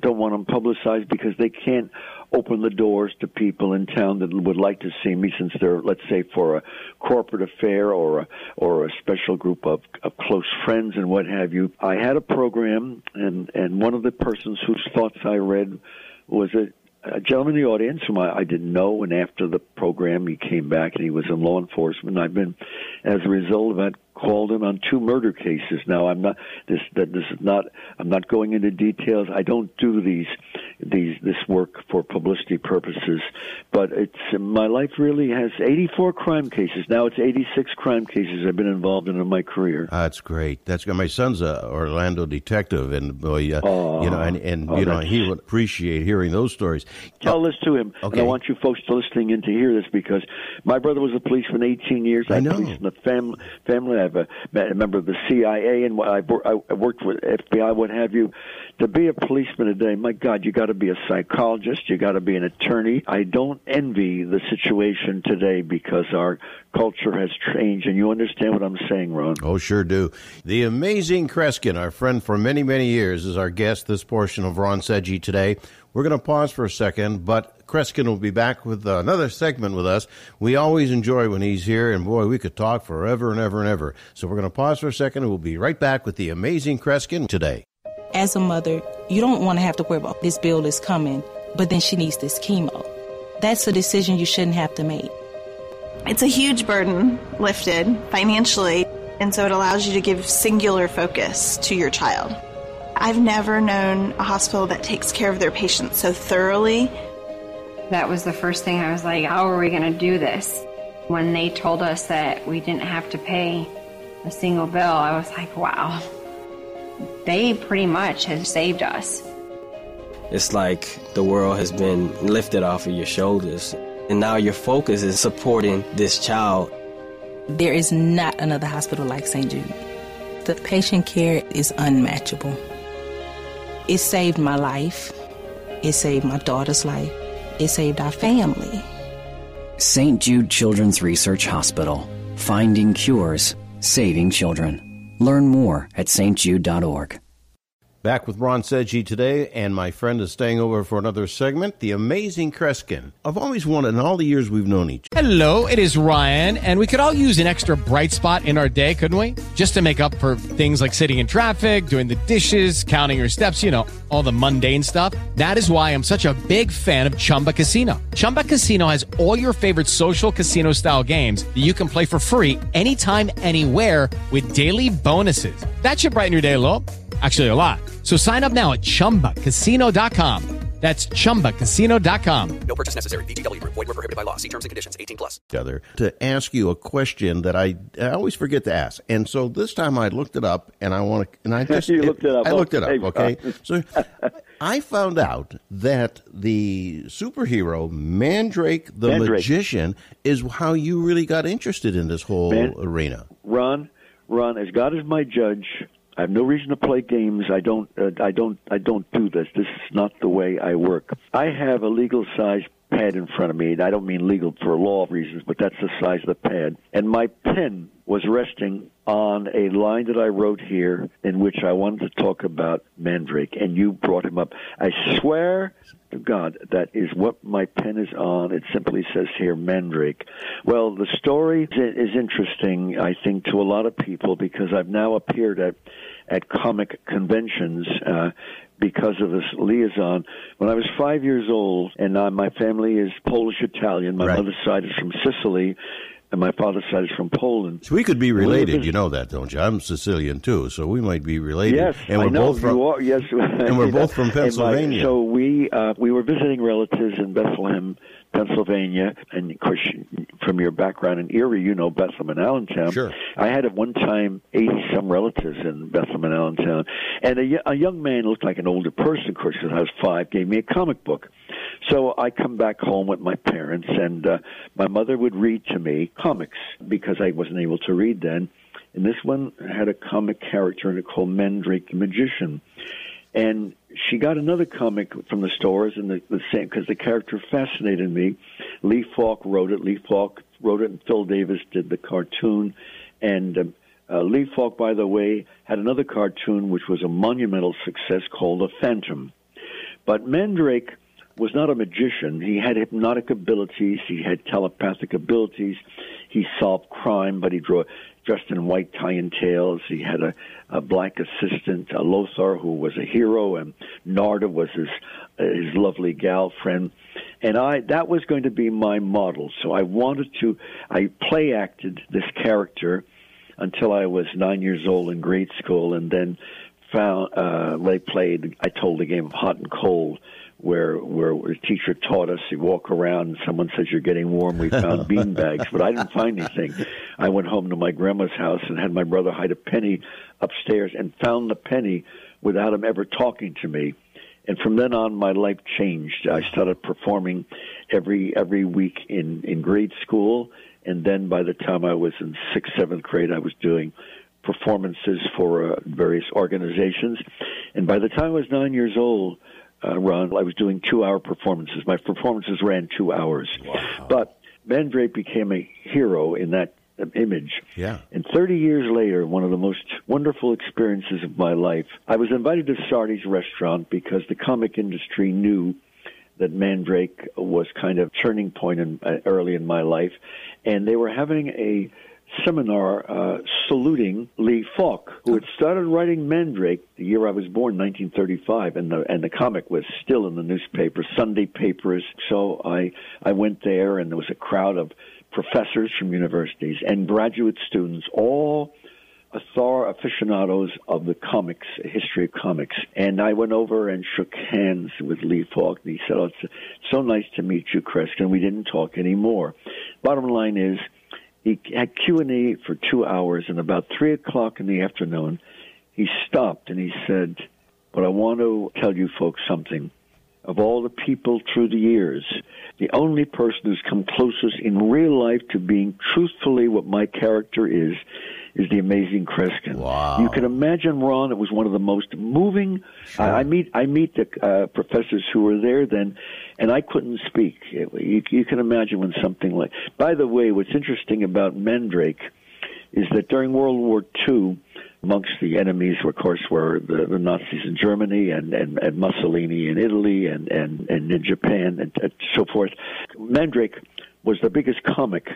don't want them publicized because they can't open the doors to people in town that would like to see me, since they're, let's say, for a corporate affair or a, or a special group of, of close friends and what have you. I had a program, and and one of the persons whose thoughts I read was a a gentleman in the audience whom I, I didn't know, and after the program, he came back and he was in law enforcement. I've been, as a result of that, called in on two murder cases. Now, I'm not this that this is not. I'm not going into details. I don't do these these this work for publicity purposes, but it's my life really has 84 crime cases. Now it's 86 crime cases I've been involved in in my career. That's great. That's good. My son's a Orlando detective, and boy, uh, Oh, you know, and, and oh, you know, he would appreciate hearing those stories. Tell this to him. Okay. And I want you folks listening in to hear this because my brother was a policeman 18 years. I had know. In the fam- family. I have a, uh, a member of the CIA, and I, I worked with FBI, what have you. To be a policeman today, my God, you got to be a psychologist. You got to be an attorney. I don't envy the situation today because our culture has changed, and you understand what I'm saying, Ron. Oh, sure do. The amazing Kreskin, our friend for many, many years, is our guest this portion of Ron Seggi today. We're going to pause for a second, but Kreskin will be back with another segment with us. We always enjoy when he's here, and boy, we could talk forever and ever and ever. So we're going to pause for a second, and we'll be right back with the amazing Kreskin today. As a mother, you don't want to have to worry about this bill is coming, but then she needs this chemo. That's a decision you shouldn't have to make. It's a huge burden lifted financially, and so it allows you to give singular focus to your child. I've never known a hospital that takes care of their patients so thoroughly. That was the first thing I was like, how are we going to do this? When they told us that we didn't have to pay a single bill, I was like, wow. They pretty much have saved us. It's like the world has been lifted off of your shoulders, and now your focus is supporting this child. There is not another hospital like St. Jude. The patient care is unmatchable. It saved my life. It saved my daughter's life. It saved our family. St. Jude Children's Research Hospital. Finding cures, saving children. Learn more at stjude.org. Back with Ron Seggi today, and my friend is staying over for another segment, the amazing Kreskin. I've always wanted, in all the years we've known each other. Hello, it is Ryan, and we could all use an extra bright spot in our day, couldn't we? Just to make up for things like sitting in traffic, doing the dishes, counting your steps, you know, all the mundane stuff. That is why I'm such a big fan of Chumba Casino. Chumba Casino has all your favorite social casino style games that you can play for free anytime, anywhere with daily bonuses. That should brighten your day a little. Actually, a lot. So sign up now at chumbacasino.com. That's chumbacasino.com. No purchase necessary. VGW Group. Void were prohibited by law. See terms and conditions. 18 plus. other to ask you a question that I, I always forget to ask. And so this time I looked it up and I want to, and I just, You looked it up. I looked it up. Okay. Okay. So I found out that the superhero Mandrake the Mandrake. Magician is how you really got interested in this whole Man- arena. Ron, Ron, as God is my judge, I have no reason to play games. I don't. Uh, I don't. I don't do this. This is not the way I work. I have a legal size pad in front of me, and I don't mean legal for law reasons, but that's the size of the pad. And my pen was resting on a line that I wrote here, in which I wanted to talk about Mandrake, and you brought him up. I swear to God, that is what my pen is on. It simply says here Mandrake. Well, the story is is interesting, I think, to a lot of people because I've now appeared at at comic conventions. Uh, because of this liaison. When I was five years old, and uh, my family is Polish Italian, my mother's side is from Sicily, and my father's side is from Poland. So we could be related. You know that, don't you? I'm Sicilian too, so we might be related. Yes, and we're I know both from you are. Yes, and we're both from And my- Pennsylvania. so we uh, we were visiting relatives in Bethlehem, Pennsylvania, and of course, from your background in Erie, you know Bethlehem and Allentown. Sure. I had at one time eighty some relatives in Bethlehem and Allentown, and a, a young man looked like an older person, of course, because I was five, gave me a comic book. So I come back home with my parents, and uh, my mother would read to me comics because I wasn't able to read then. And this one had a comic character in it called Mandrake the Magician. And she got another comic from the stores, and the, the same because the character fascinated me. Lee Falk wrote it. Lee Falk wrote it, and Phil Davis did the cartoon. And um, uh, Lee Falk, by the way, had another cartoon which was a monumental success called The Phantom. But Mandrake was not a magician. He had hypnotic abilities. He had telepathic abilities. He solved crime, but he drew dressed in white tie and tails. He had a, a black assistant, uh, Lothar, who was a hero, and Narda was his his lovely gal friend. And I that was going to be my model. So I wanted to. I play acted this character until I was nine years old in grade school, and then found uh, they played. I told the game of hot and cold where where the teacher taught us. You walk around, and someone says you're getting warm. We found bean bags, but I didn't find anything. I went home to my grandma's house and had my brother hide a penny upstairs and found the penny without him ever talking to me. And from then on, my life changed. I started performing every every week in in grade school, and then by the time I was in sixth, seventh grade, I was doing performances for uh, various organizations. And by the time I was nine years old, uh, Ron, I was doing two hour performances. My performances ran two hours. Wow. But Mandrake became a hero in that uh, image. Yeah. And 30 years later, one of the most wonderful experiences of my life, I was invited to Sardi's restaurant because the comic industry knew that Mandrake was kind of turning point in, uh, early in my life, and they were having a seminar uh, saluting Lee Falk, who had started writing Mandrake the year I was born, 1935, and the and the comic was still in the newspaper, Sunday papers. So I I went there, and there was a crowd of professors from universities and graduate students, all author aficionados of the comics, history of comics. And I went over and shook hands with Lee Falk, and he said, "Oh, it's so nice to meet you, Chris. And We didn't talk anymore. Bottom line is he had Q and A for two hours, and about three o'clock in the afternoon, he stopped and he said, "But I want to tell you folks something. Of all the people through the years, the only person who's come closest in real life to being truthfully what my character is." Is the amazing Kreskin. Wow. You can imagine, Ron. It was one of the most moving. I, I meet I meet the uh, professors who were there then, and I couldn't speak. It- you, you can imagine when something like. By the way, what's interesting about Mandrake is that during World War II, amongst the enemies, of course, were the, the Nazis in Germany and, and, and Mussolini in Italy and, and, and in Japan and, and so forth. Mandrake was the biggest comic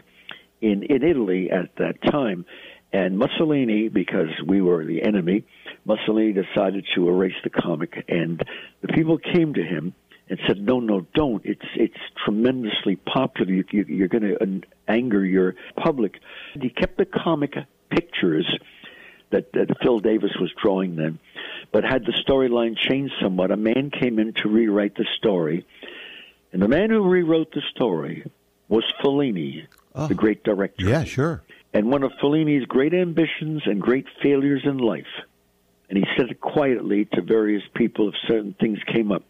in, in Italy at that time. And Mussolini, because we were the enemy, Mussolini decided to erase the comic. And the people came to him and said, "No, no, don't. It's it's tremendously popular. You, you, you're going to uh, anger your public." And he kept the comic pictures that, that Phil Davis was drawing then, but had the storyline changed somewhat. A man came in to rewrite the story, and the man who rewrote the story was Fellini, ah. the great director. Yeah, sure. And one of Fellini's great ambitions and great failures in life, and he said it quietly to various people if certain things came up.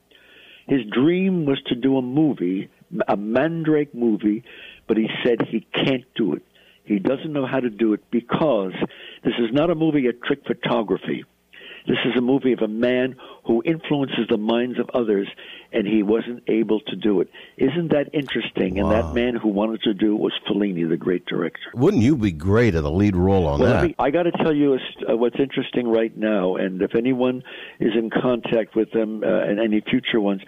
His dream was to do a movie, a Mandrake movie, but he said he can't do it. He doesn't know how to do it because this is not a movie of trick photography. This is a movie of a man who influences the minds of others, and he wasn't able to do it. Isn't that interesting? And that man who wanted to do it was Fellini, the great director. Wouldn't you be great at a lead role on Well, that? me- I got to tell you uh, what's interesting right now, and if anyone is in contact with them uh, and any future ones,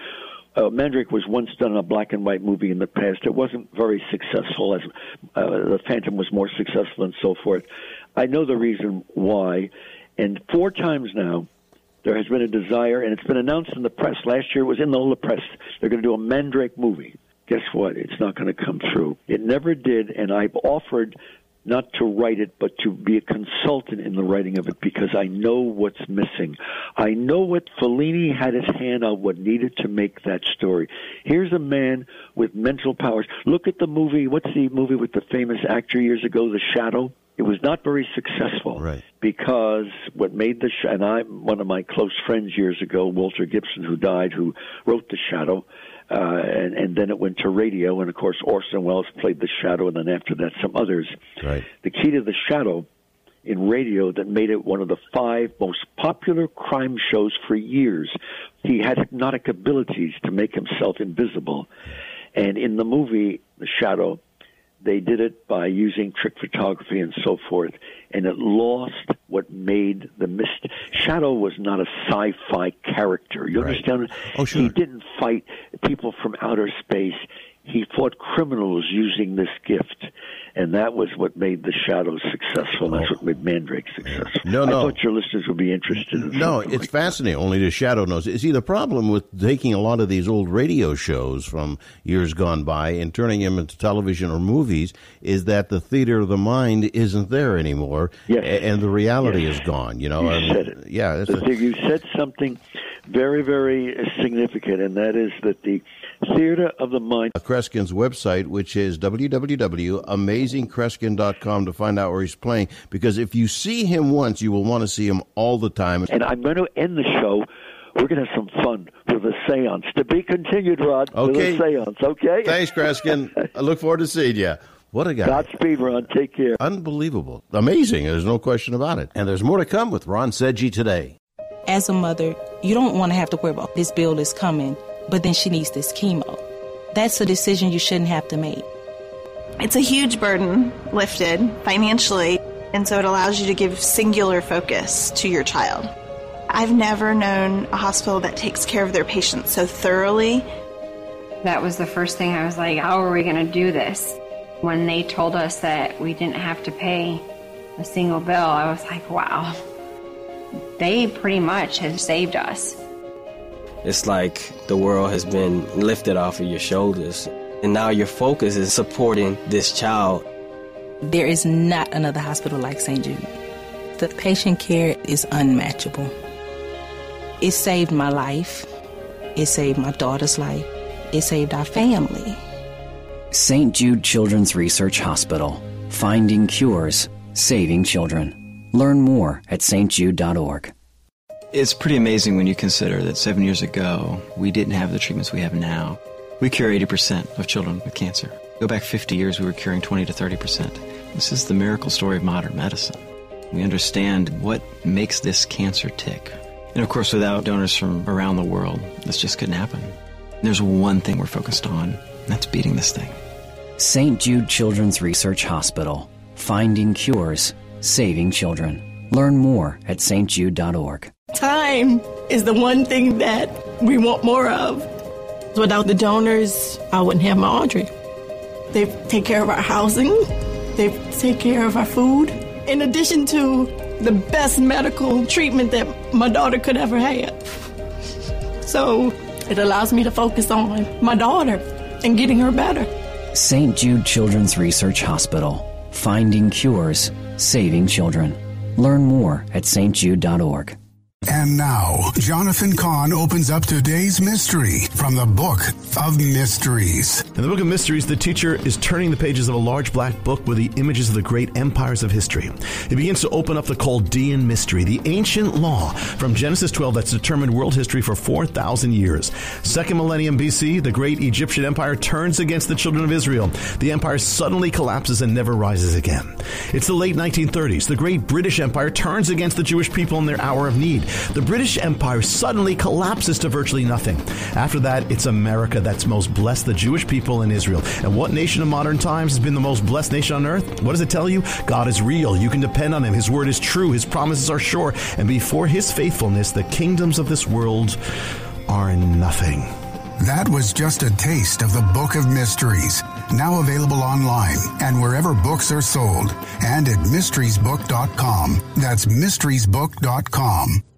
uh, Mandrake was once done a black and white movie in the past. It wasn't very successful, as uh, the Phantom was more successful and so forth. I know the reason why, and four times now. There has been a desire, and it's been announced in the press. Last year it was in the whole press. They're going to do a Mandrake movie. Guess what? It's not going to come through. It never did, and I've offered not to write it, but to be a consultant in the writing of it because I know what's missing. I know what Fellini had his hand on what needed to make that story. Here's a man with mental powers. Look at the movie. What's the movie with the famous actor years ago, The Shadow? It was not very successful Right. because what made the sh- and I'm one of my close friends years ago, Walter Gibson, who died, who wrote The Shadow, uh, and, and then it went to radio, and of course Orson Welles played The Shadow, and then after that some others. Right. The key to The Shadow in radio that made it one of the five most popular crime shows for years. He had hypnotic abilities to make himself invisible, and in the movie The Shadow, they did it by using trick photography and so forth, and it lost what made the mist. Shadow was not a sci-fi character. You Right. understand? Oh, sure. He didn't fight people from outer space. He fought criminals using this gift, and that was what made the Shadow successful. That's what made Mandrake successful. No, no. I thought your listeners would be interested in No, it's like fascinating. Only the shadow knows. See, the problem with taking a lot of these old radio shows from years gone by and turning them into television or movies is that the theater of the mind isn't there anymore, Yes. and the reality is gone. You know, You and- said it. yeah, it's a- thing- you said something very, very significant, and that is that the theater of the mind. Uh, Kreskin's website, which is www.amazingkreskin.com to find out where he's playing. Because if you see him once, you will want to see him all the time. And I'm going to end the show. We're going to have some fun with a seance. To be continued, Rod. Okay. With a seance, okay? Thanks, Kreskin. I look forward to seeing you. What a guy. Godspeed, Ron. Take care. Unbelievable. Amazing. There's no question about it. And there's more to come with Ron Seggi today. As a mother, you don't want to have to worry about this bill is coming, but then she needs this chemo. That's a decision you shouldn't have to make. It's a huge burden lifted financially, and so it allows you to give singular focus to your child. I've never known a hospital that takes care of their patients so thoroughly. That was the first thing I was like, how are we going to do this? When they told us that we didn't have to pay a single bill, I was like, wow. They pretty much have saved us. It's like the world has been lifted off of your shoulders, and now your focus is supporting this child. There is not another hospital like St. Jude. The patient care is unmatchable. It saved my life. It saved my daughter's life. It saved our family. St. Jude Children's Research Hospital. Finding cures, saving children. Learn more at stjude.org. It's pretty amazing when you consider that seven years ago, we didn't have the treatments we have now. We cure 80% of children with cancer. Go back 50 years, we were curing 20 to 30%. This is the miracle story of modern medicine. We understand what makes this cancer tick. And of course, without donors from around the world, this just couldn't happen. There's one thing we're focused on, and that's beating this thing. St. Jude Children's Research Hospital. Finding cures, saving children. Learn more at stjude.org. Time is the one thing that we want more of. Without the donors, I wouldn't have my Audrey. They take care of our housing, they take care of our food, in addition to the best medical treatment that my daughter could ever have. So it allows me to focus on my daughter and getting her better. St. Jude Children's Research Hospital. Finding cures, saving children. Learn more at stjude.org. And now, Jonathan Cahn opens up today's mystery from the Book of Mysteries. In the Book of Mysteries, the teacher is turning the pages of a large black book with the images of the great empires of history. He begins to open up the Chaldean mystery, the ancient law from Genesis 12 that's determined world history for 4,000 years. Second millennium BC, the great Egyptian empire turns against the children of Israel. The empire suddenly collapses and never rises again. It's the late 1930s. The great British Empire turns against the Jewish people in their hour of need. The British Empire suddenly collapses to virtually nothing. After that, it's America that's most blessed the Jewish people in Israel. And what nation of modern times has been the most blessed nation on earth? What does it tell you? God is real. You can depend on Him. His word is true. His promises are sure. And before His faithfulness, the kingdoms of this world are nothing. That was just a taste of the Book of Mysteries, now available online and wherever books are sold, and at mysteriesbook.com. That's mysteriesbook.com.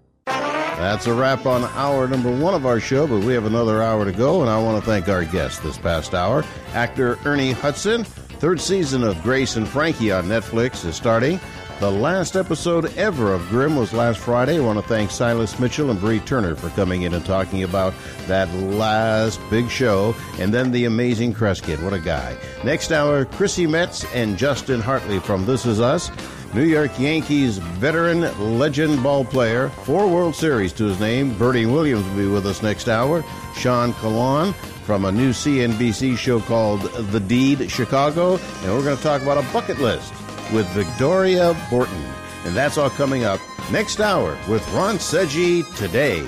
That's a wrap on hour number one of our show, but we have another hour to go, and I want to thank our guest this past hour, actor Ernie Hudson. Third season of Grace and Frankie on Netflix is starting. The last episode ever of Grimm was last Friday. I want to thank Silas Mitchell and Bree Turner for coming in and talking about that last big show, and then the amazing Kreskin. What a guy. Next hour, Chrissy Metz and Justin Hartley from This Is Us. New York Yankees veteran legend ball player, four World Series to his name. Bernie Williams will be with us next hour. Sean Conlon from a new CNBC show called The Deed Chicago. And we're going to talk about a bucket list with Victoria Borton. And that's all coming up next hour with Ron Seggi today.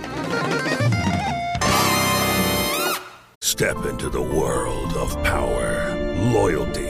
Step into the world of power, loyalty,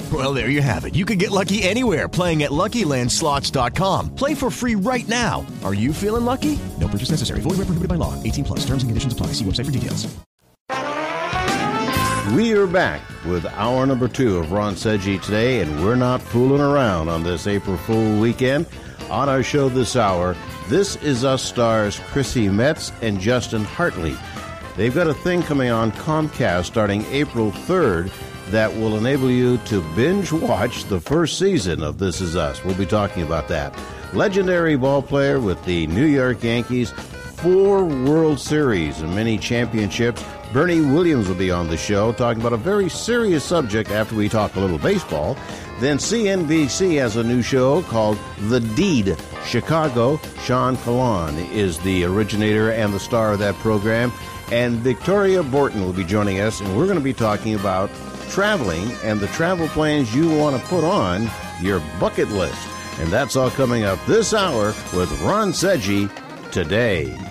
Well, there you have it. You can get lucky anywhere playing at LuckyLandSlots.com. Play for free right now. Are you feeling lucky? No purchase necessary. Void where prohibited by law. 18 plus. Terms and conditions apply. See website for details. We are back with hour number two of Ron Seggi today, and we're not fooling around on this April Fool weekend. On our show this hour, This Is Us stars Chrissy Metz and Justin Hartley. They've got a thing coming on Comcast starting April 3rd that will enable you to binge watch the first season of This Is Us. We'll be talking about that. Legendary ball player with the New York Yankees, four World Series and many championships. Bernie Williams will be on the show talking about a very serious subject after we talk a little baseball. Then CNBC has a new show called The Deed Chicago. Sean Conlon is the originator and the star of that program. And Victoria Borton will be joining us, and we're going to be talking about traveling and the travel plans you want to put on your bucket list. And that's all coming up this hour with Ron Seggi today.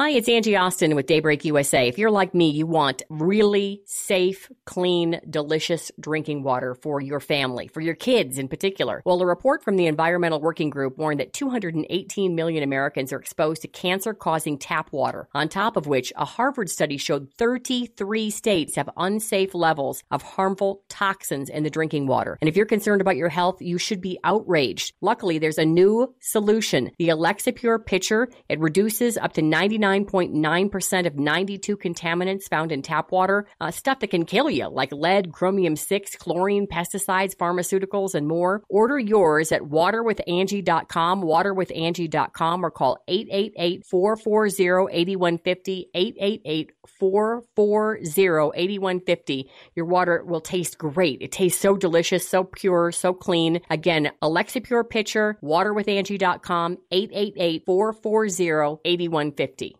Hi, it's Angie Austin with Daybreak USA. If you're like me, you want really safe, clean, delicious drinking water for your family, for your kids in particular. Well, a report from the Environmental Working Group warned that 218 million Americans are exposed to cancer causing tap water. On top of which, a Harvard study showed 33 states have unsafe levels of harmful toxins in the drinking water. And if you're concerned about your health, you should be outraged. Luckily, there's a new solution. The Alexa Pure Pitcher. It reduces up to 99 99.9% of 92 contaminants found in tap water, uh, stuff that can kill you, like lead, chromium 6, chlorine, pesticides, pharmaceuticals, and more. Order yours at waterwithangie.com, waterwithangie.com, or call 888-440-8150, 888-440-8150. Your water will taste great. It tastes so delicious, so pure, so clean. Again, Alexa Pure Pitcher, waterwithangie.com, 888-440-8150.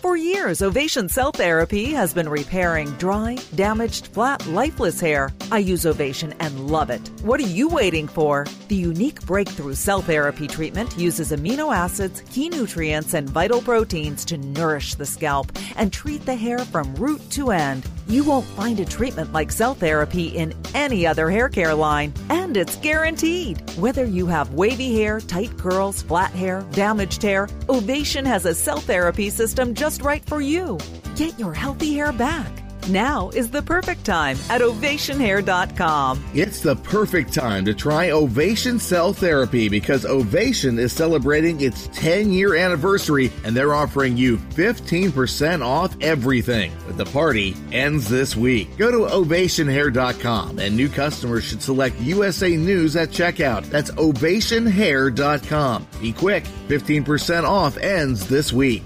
For years, Ovation Cell Therapy has been repairing dry, damaged, flat, lifeless hair. I use Ovation and love it. What are you waiting for? The unique breakthrough cell therapy treatment uses amino acids, key nutrients, and vital proteins to nourish the scalp and treat the hair from root to end. You won't find a treatment like cell therapy in any other hair care line, and it's guaranteed. Whether you have wavy hair, tight curls, flat hair, damaged hair, Ovation has a cell therapy system just right for you. Get your healthy hair back. Now is the perfect time at ovationhair.com. It's the perfect time to try Ovation Cell Therapy because Ovation is celebrating its 10 year anniversary and they're offering you 15% off everything. But the party ends this week. Go to ovationhair.com and new customers should select USA News at checkout. That's ovationhair.com. Be quick, 15% off ends this week.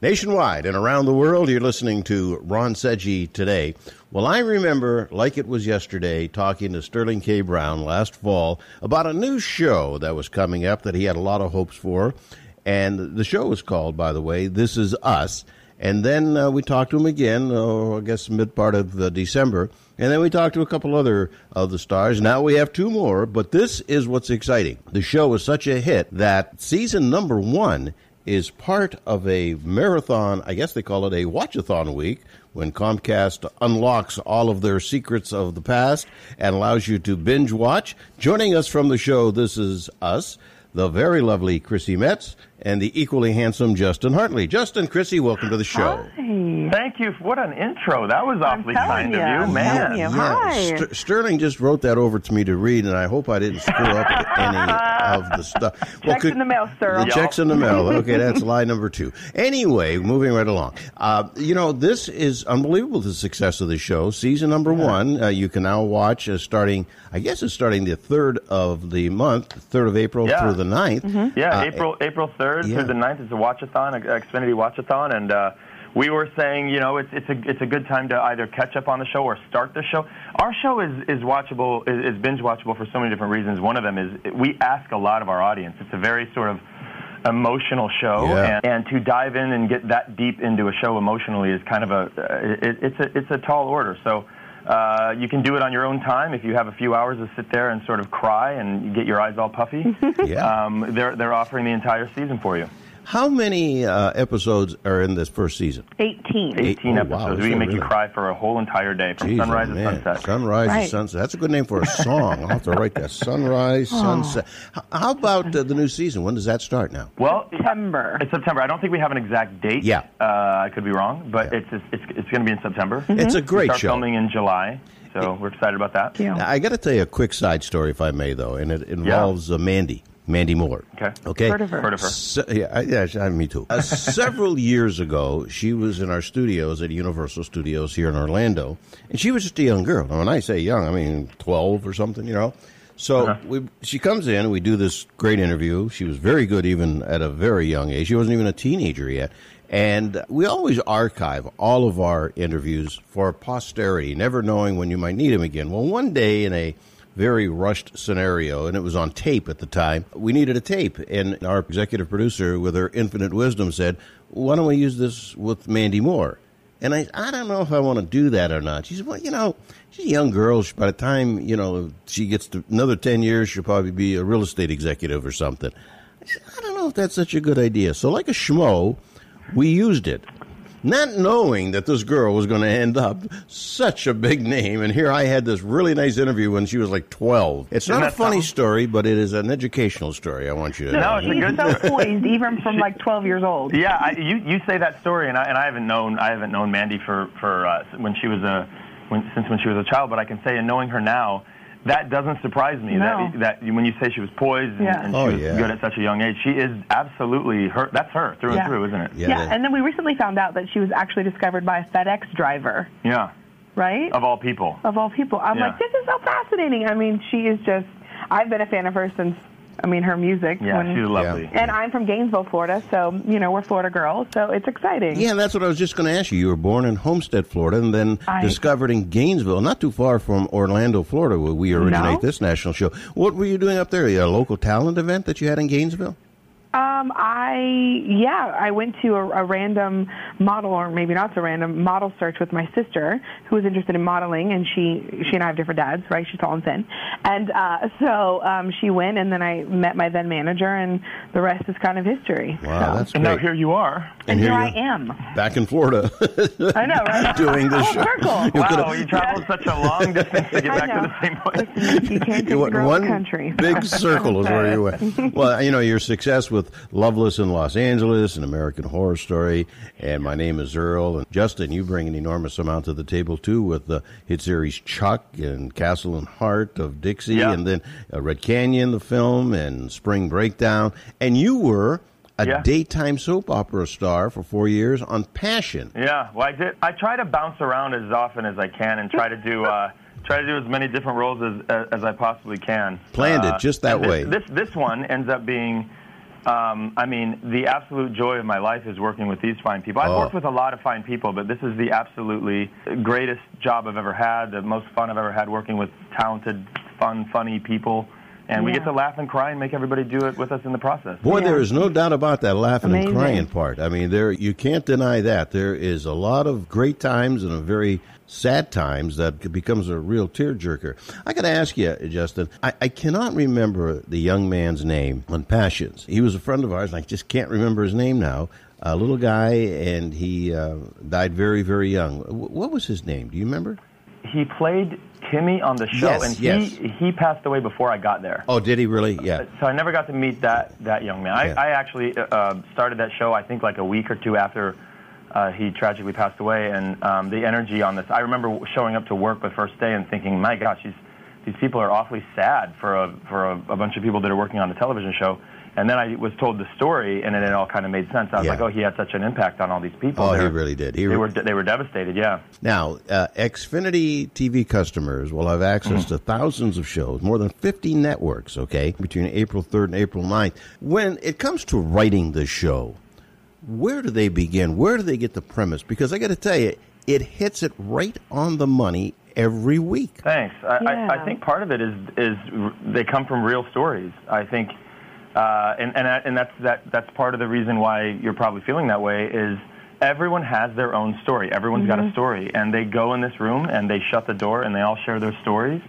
Nationwide and around the world, you're listening to Ron Seggi today. Well, I remember, like it was yesterday, talking to Sterling K. Brown last fall about a new show that was coming up that he had a lot of hopes for. And the show was called, by the way, This Is Us. And then uh, we talked to him again, oh, I guess mid part of uh, December. And then we talked to a couple other of the stars. Now we have two more, but this is what's exciting. The show was such a hit that season number one is part of a marathon, I guess they call it a watchathon week, when Comcast unlocks all of their secrets of the past and allows you to binge watch. Joining us from the show, This Is Us, the very lovely Chrissy Metz and the equally handsome Justin Hartley. Justin, Chrissy, welcome to the show. Hi. Thank you. What an intro. That was awfully kind you, of you, man. telling you. Hi. Ster- Sterling just wrote that over to me to read, and I hope I didn't screw up any of the stuff. Checks in the mail, sir. The checks in the mail. Okay, that's lie number two. Anyway, moving right along. Uh, you know, this is unbelievable, the success of the show. Season number one, uh, you can now watch uh, starting, I guess it's starting the 3rd of the month, 3rd of April Yeah. through the 9th. Yeah, Uh, April April third yeah. through the 9th is a watchathon, a Xfinity watchathon, and uh, we were saying, you know, it's it's a it's a good time to either catch up on the show or start the show. Our show is is watchable, is, is binge watchable for so many different reasons. One of them is we ask a lot of our audience. It's a very sort of emotional show, Yeah. and, and to dive in and get that deep into a show emotionally is kind of a it, it's a it's a tall order. So. Uh, you can do it on your own time if you have a few hours to sit there and sort of cry and get your eyes all puffy. Yeah. Um, they're they're offering the entire season for you. How many uh, episodes are in this first season? 18. 18 Oh, wow, episodes. that's we can make you cry for a whole entire day from Jeez, sunrise oh, to sunset. Sunrise Right. to sunset. That's a good name for a song. I'll have to write that. Sunrise, Oh. sunset. How about uh, the new season? When does that start now? Well, September. it's September. I don't think we have an exact date. Yeah. Uh, I could be wrong, but it's it's it's, it's going to be in September. It's a We great start show. filming in July, so we're excited about that. Yeah. Now, I got to tell you a quick side story, if I may, though, and it involves uh, Mandy, Mandy Moore. Okay. Okay. Heard of her. Heard of her. Se- yeah, I- yeah, me too. Uh, several years ago, she was in our studios at Universal Studios here in Orlando, and she was just a young girl. Now, when I say young, I mean twelve or something, you know. So Uh-huh. we, she comes in, and we do this great interview. She was very good, even at a very young age. She wasn't even a teenager yet. And we always archive all of our interviews for posterity, never knowing when you might need them again. Well, one day in a very rushed scenario, and it was on tape at the time. We needed a tape, and our executive producer, with her infinite wisdom, said, "Why don't we use this with Mandy Moore?" And I, I don't know if I want to do that or not. She said, "Well, you know, she's a young girl. By the time you know she gets to another ten years, she'll probably be a real estate executive or something." I said, "I don't know if that's such a good idea." So, like a schmo, we used it not knowing that this girl was going to end up such a big name. And here I had this really nice interview when she was like 12. It's Isn't not a funny something? story, but it is an educational story. I want you to No, know. it's a She's good so story. poised, even from like 12 years old. Yeah, I, you you say that story, and I and I haven't known I haven't known Mandy for for uh, when she was a when since when she was a child, but I can say, in knowing her now, that doesn't surprise me. No. That that when you say she was poised and, Yeah. and oh, she Oh, was yeah. good at such a young age, she is absolutely her. That's her through Yeah. and through, isn't it? Yeah, Yeah, and then we recently found out that she was actually discovered by a FedEx driver, Yeah, right? of all people. Of all people. I'm Yeah. like, this is so fascinating. I mean, she is just, I've been a fan of her since, I mean, her music. Yeah, when- she's lovely. And I'm from Gainesville, Florida, so, you know, we're Florida girls, so it's exciting. Yeah, that's what I was just going to ask you. You were born in Homestead, Florida, and then I- discovered in Gainesville, not too far from Orlando, Florida, where we originate No. this national show. What were you doing up there? A local talent event that you had in Gainesville? Um, I yeah, I went to a, a random model, or maybe not so random model search with my sister, who was interested in modeling, and she she and I have different dads, right? She's tall and thin, and uh, so um, she went, and then I met my then manager, and the rest is kind of history. Wow, that's And now here you are. And, here here I am. Back in Florida. I know, right? Doing this Full show. circle. You could've- Wow, you traveled such a long distance to get I back to the same place. You can't take You the went one country. big circle is where you went. Well, you know your success with Loveless in Los Angeles and American Horror Story, and My Name Is Earl, and Justin, you bring an enormous amount to the table too with the hit series Chuck and Castle and Hart of Dixie, Yeah. and then uh, Red Canyon, the film, and Spring Breakdown, and you were a Yeah. daytime soap opera star for four years on Passion. Yeah, well, I did. I try to bounce around as often as I can and try to do uh, try to do as many different roles as as I possibly can. Planned it Uh, just that this, way. This this one ends up being. Um, I mean, the absolute joy of my life is working with these fine people. I've Oh. worked with a lot of fine people, but this is the absolutely greatest job I've ever had, the most fun I've ever had working with talented, fun, funny people. And we get to laugh and cry and make everybody do it with us in the process. Boy, there is no doubt about that laughing Amazing. and crying part. I mean, there you can't deny that. There is a lot of great times and a very sad times that becomes a real tearjerker. I got to ask you, Justin. I, I cannot remember the young man's name on Passions. He was a friend of ours, and I just can't remember his name now. A little guy, and he uh, died very, very young. W- What was his name? Do you remember? He played Timmy on the show, Yes, and he yes. he passed away before I got there. Oh, did he really? Yeah. So I never got to meet that that young man. I, Yeah. I actually uh, started that show I think like a week or two after uh, he tragically passed away, and um, the energy on this. I remember showing up to work the first day and thinking, my gosh, these these people are awfully sad for a for a, a bunch of people that are working on a television show. And then I was told the story, and then it all kind of made sense. I was Yeah. like, oh, he had such an impact on all these people. Oh, he They're- really did. He they re- were they were devastated. Yeah. Now, uh, Xfinity TV customers will have access Mm-hmm. to thousands of shows, more than 50 networks, okay, between April 3rd and April 9th. When it comes to writing the show, where do they begin? Where do they get the premise? Because I got to tell you, it hits it right on the money every week. Thanks. I, Yeah. I, I think part of it is is they come from real stories. I think, uh, and and and that's that that's part of the reason why you're probably feeling that way is everyone has their own story. Everyone's got a Mhm. story, and they go in this room and they shut the door and they all share their stories.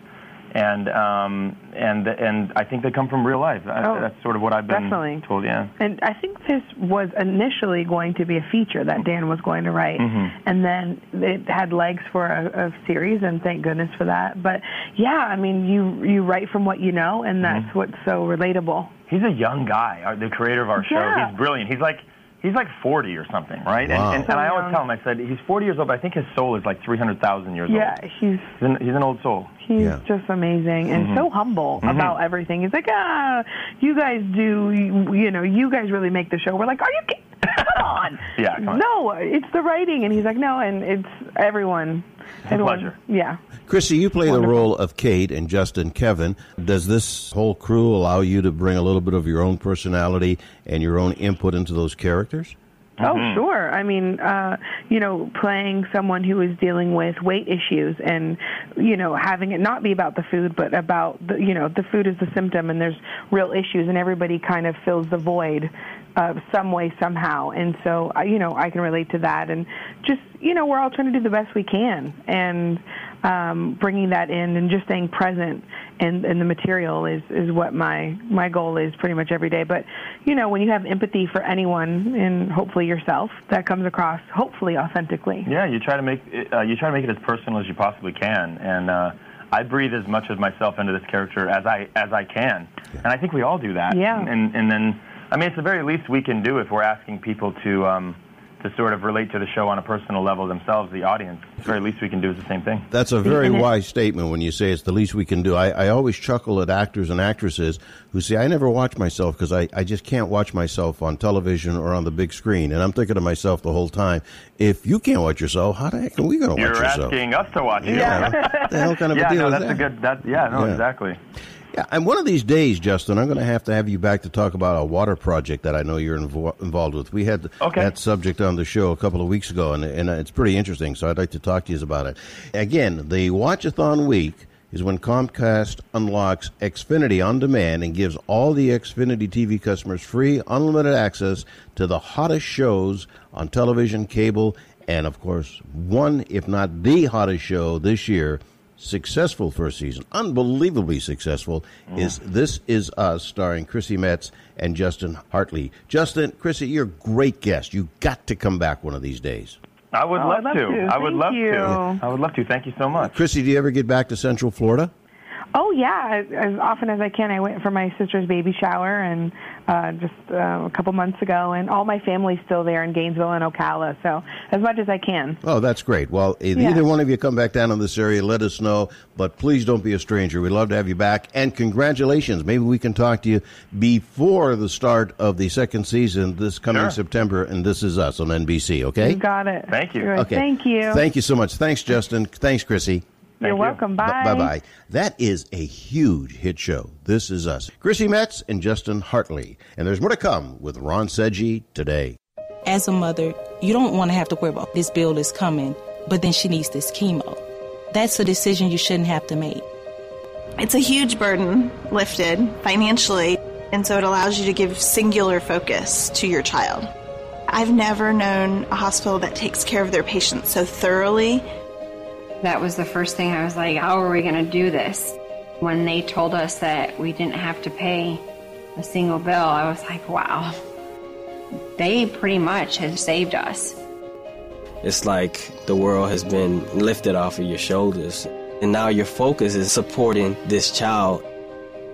And um and and I think they come from real life. I, Oh, that's sort of what I've been definitely. told. Yeah. And I think this was initially going to be a feature that Dan was going to write, Mhm. and then it had legs for a, a series, and thank goodness for that. But yeah, I mean, you you write from what you know, and that's Mm-hmm. what's so relatable. He's a young guy, uh, the creator of our show. Yeah. He's brilliant. He's like he's like 40 or something, right? Wow. And, and, and I always tell him, I said he's 40 years old, but I think his soul is like 300,000 years Yeah, old. he's He's an, he's an old soul. He's just amazing and Mhm. so humble Mhm. about everything. He's like, ah, you guys do, you, you know, you guys really make the show. We're like, are you? kidding? Come on. Yeah, come on. No, it's the writing, and he's like, no, and it's everyone. It's a everyone pleasure. Yeah. Chrissy, you play the role of Kate and Justin Kevin. Does this whole crew allow you to bring a little bit of your own personality and your own input into those characters? Oh, sure. I mean, uh, you know, playing someone who is dealing with weight issues and, you know, having it not be about the food, but about, the, you know, the food is the symptom and there's real issues and everybody kind of fills the void uh, some way, somehow. And so, uh, you know, I can relate to that. And just, you know, we're all trying to do the best we can. And um, bringing that in and just staying present and, and the material is, is what my, my goal is pretty much every day. But, you know, when you have empathy for anyone and hopefully yourself, that comes across hopefully authentically. Yeah, you try to make it, uh, you try to make it as personal as you possibly can, and uh, I breathe as much of myself into this character as I as I can, and I think we all do that. Yeah. And and then, I mean, it's the very least we can do if we're asking people to um, to sort of relate to the show on a personal level themselves, the audience. The very least we can do is the same thing. That's a very wise statement when you say it's the least we can do. I, I always chuckle at actors and actresses who say, I never watch myself because I, I just can't watch myself on television or on the big screen. And I'm thinking to myself the whole time, if you can't watch yourself, how the heck are we going to watch yourself? You're asking us to watch it. Yeah. What the hell kind of a yeah, deal no, is that's that? a good. That yeah, no, Yeah. exactly. Yeah, and one of these days, Justin, I'm going to have to have you back to talk about a water project that I know you're invo- involved with. We had that subject on the show a couple of weeks ago, and, and it's pretty interesting, so I'd like to talk to you about it. Again, the Watchathon Week is when Comcast unlocks Xfinity on demand and gives all the Xfinity TV customers free, unlimited access to the hottest shows on television, cable, and, of course, one, if not the hottest show this year successful first season, unbelievably successful, mm. is This Is Us, starring Chrissy Metz and Justin Hartley. Justin, Chrissy, you're a great guest. You got to come back one of these days. I would Oh, love, love to. to. I would Thank love you. to. I would love to. Thank you so much. Chrissy, do you ever get back to Central Florida? Oh yeah, as, as often as I can. I went for my sister's baby shower and uh, just uh, a couple months ago, and all my family's still there in Gainesville and Ocala. So as much as I can. Oh, that's great. Well, if Yeah. either one of you come back down in this area, let us know. But please don't be a stranger. We'd love to have you back. And congratulations. Maybe we can talk to you before the start of the second season this coming Sure. September. And this is us on NBC, okay? You got it. Thank you. Good. Okay. Thank you. Thank you so much. Thanks, Justin. Thanks, Chrissy. You're welcome. Bye. Bye bye. That is a huge hit show. This is us. Chrissy Metz and Justin Hartley. And there's more to come with Ron Seggi today. As a mother, you don't want to have to worry about this bill is coming, but then she needs this chemo. That's a decision you shouldn't have to make. It's a huge burden lifted financially, and so it allows you to give singular focus to your child. I've never known a hospital that takes care of their patients so thoroughly. That was the first thing I was like, how are we going to do this? When they told us that we didn't have to pay a single bill, I was like, wow. They pretty much have saved us. It's like the world has been lifted off of your shoulders. And now your focus is supporting this child.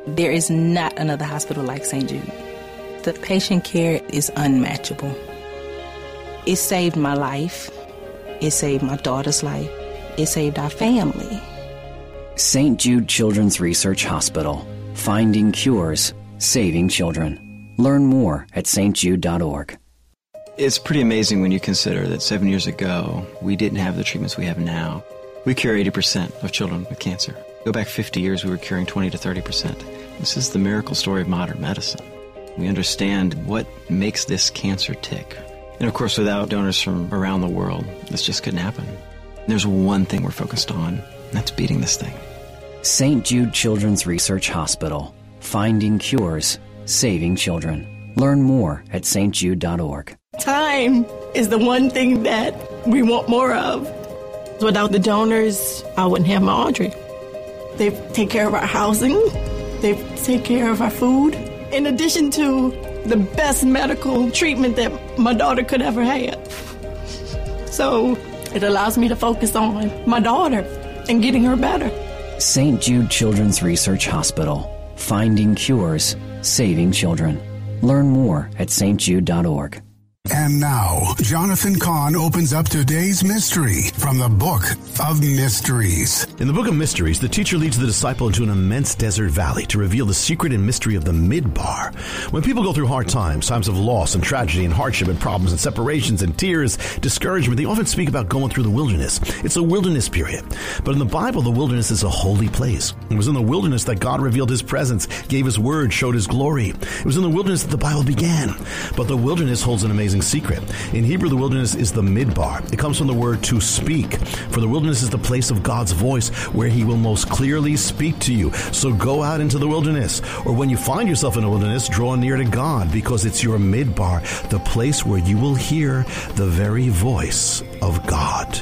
There is not another hospital like St. Jude. The patient care is unmatchable. It saved my life. It saved my daughter's life. It saved our family. St. Jude Children's Research Hospital. Finding cures, saving children. Learn more at stjude.org. It's pretty amazing when you consider that seven years ago, we didn't have the treatments we have now. We cure 80% of children with cancer. Go back 50 years, we were curing 20 to 30%. This is the miracle story of modern medicine. We understand what makes this cancer tick. And of course, without donors from around the world, this just couldn't happen. There's one thing we're focused on, and that's beating this thing. St. Jude Children's Research Hospital. Finding cures, saving children. Learn more at stjude.org. Time is the one thing that we want more of. Without the donors, I wouldn't have my Audrey. They take care of our housing, they take care of our food, in addition to the best medical treatment that my daughter could ever have. So it allows me to focus on my daughter and getting her better. St. Jude Children's Research Hospital. Finding cures, saving children. Learn more at stjude.org. And now, Jonathan Cahn opens up today's mystery from the Book of Mysteries. In the Book of Mysteries, the teacher leads the disciple into an immense desert valley to reveal the secret and mystery of the midbar. When people go through hard times, times of loss and tragedy and hardship and problems and separations and tears, discouragement, they often speak about going through the wilderness. It's a wilderness period. But in the Bible, the wilderness is a holy place. It was in the wilderness that God revealed his presence, gave his word, showed his glory. It was in the wilderness that the Bible began. But the wilderness holds an amazing secret. In Hebrew, the wilderness is the midbar. It comes from the word to speak. For the wilderness is the place of God's voice where he will most clearly speak to you. So go out into the wilderness. Or when you find yourself in a wilderness, draw near to God because it's your midbar, the place where you will hear the very voice of God.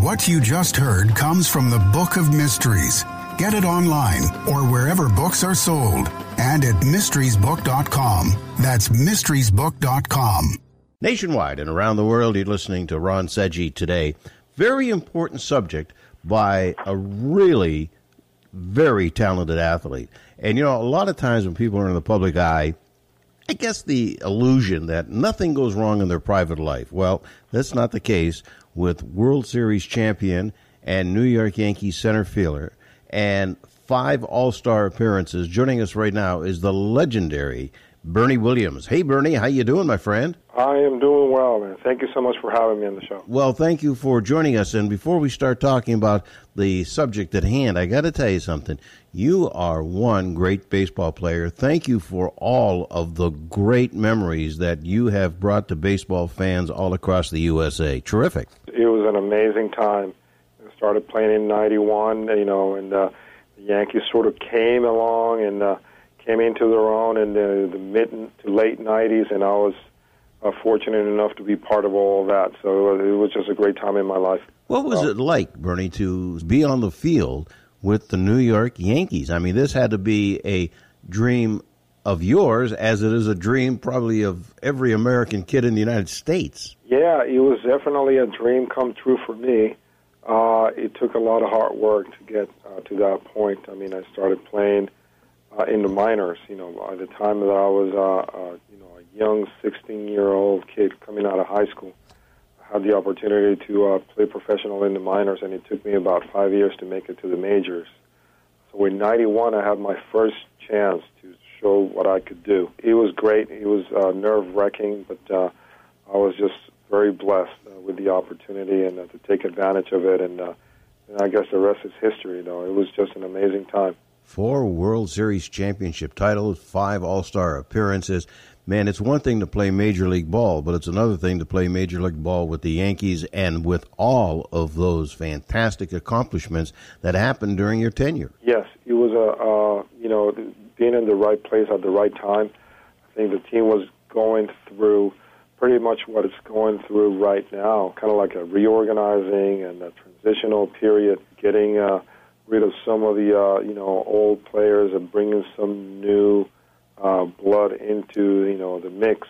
What you just heard comes from the Book of Mysteries. Get it online or wherever books are sold and at mysteriesbook.com. That's mysteriesbook.com. Nationwide and around the world, you're listening to Ron Seggi today. Very important subject by a really very talented athlete. And you know, a lot of times when people are in the public eye, I guess the illusion that nothing goes wrong in their private life. Well, that's not the case with World Series champion and New York Yankees center fielder and five All-Star appearances. Joining us right now is the legendary Bernie Williams. Hey, Bernie, how you doing, my friend? I am doing well, man. Thank you so much for having me on the show. Well, thank you for joining us. And before we start talking about the subject at hand, I got to tell you something. You are one great baseball player. Thank you for all of the great memories that you have brought to baseball fans all across the USA. Terrific. It was an amazing time. I started playing in '91, you know, and uh, the Yankees sort of came along and. Uh, came into their own in the, the mid to late 90s, and I was uh, fortunate enough to be part of all of that. So it was just a great time in my life. What was it like, Bernie, to be on the field with the New York Yankees? I mean, this had to be a dream of yours, as it is a dream probably of every American kid in the United States. Yeah, it was definitely a dream come true for me. Uh, it took a lot of hard work to get uh, to that point. I mean, I started playing uh, in the minors. You know, by the time that I was, uh, uh, you know, a young 16-year-old kid coming out of high school, I had the opportunity to uh, play professional in the minors, and it took me about five years to make it to the majors. So in '91, I had my first chance to show what I could do. It was great. It was uh, nerve-wracking, but uh, I was just very blessed uh, with the opportunity and uh, to take advantage of it. And, uh, and I guess the rest is history. You know, it was just an amazing time four World Series championship titles, five All Star appearances. Man, it's one thing to play Major League Ball, but it's another thing to play Major League Ball with the Yankees and with all of those fantastic accomplishments that happened during your tenure. Yes, it was a uh, you know being in the right place at the right time. I think the team was going through pretty much what it's going through right now, kind of like a reorganizing and a transitional period, getting. Uh, rid of some of the uh, you know old players and bringing some new uh, blood into you know the mix,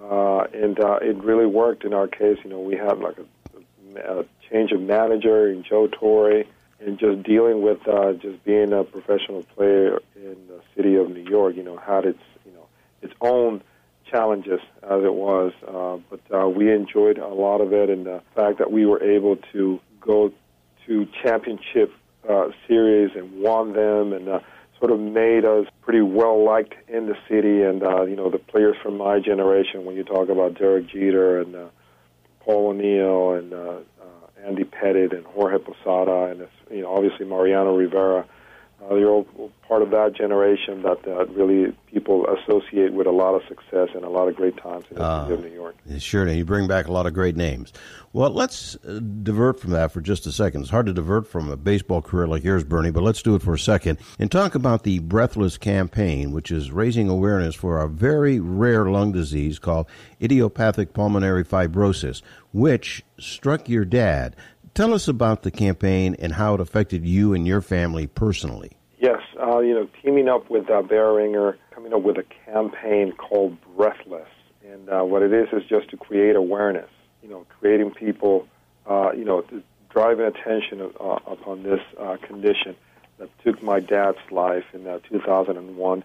uh, and uh, it really worked in our case. You know, we had like a, a change of manager in Joe Torre, and just dealing with uh, just being a professional player in the city of New York, you know, had its you know its own challenges as it was, uh, but uh, we enjoyed a lot of it, and the fact that we were able to go to championship uh, series and won them, and uh, sort of made us pretty well liked in the city, and uh, you know the players from my generation. When you talk about Derek Jeter and uh, Paul O'Neill and uh, uh, Andy Pettitte and Jorge Posada, and you know obviously Mariano Rivera uh, you're all part of that generation that uh, really people associate with a lot of success and a lot of great times in the city of New York. Sure, and you bring back a lot of great names. Well, let's uh, divert from that for just a second. It's hard to divert from a baseball career like yours, Bernie, but let's do it for a second and talk about the Breathless campaign, which is raising awareness for a very rare lung disease called idiopathic pulmonary fibrosis, which struck your dad. Tell us about the campaign and how it affected you and your family personally. Yes, uh, you know, teaming up with uh, Boehringer, coming up with a campaign called Breathless, and uh, what it is is just to create awareness. You know, creating people, uh, you know, driving attention uh, upon this uh, condition that took my dad's life in uh, 2001,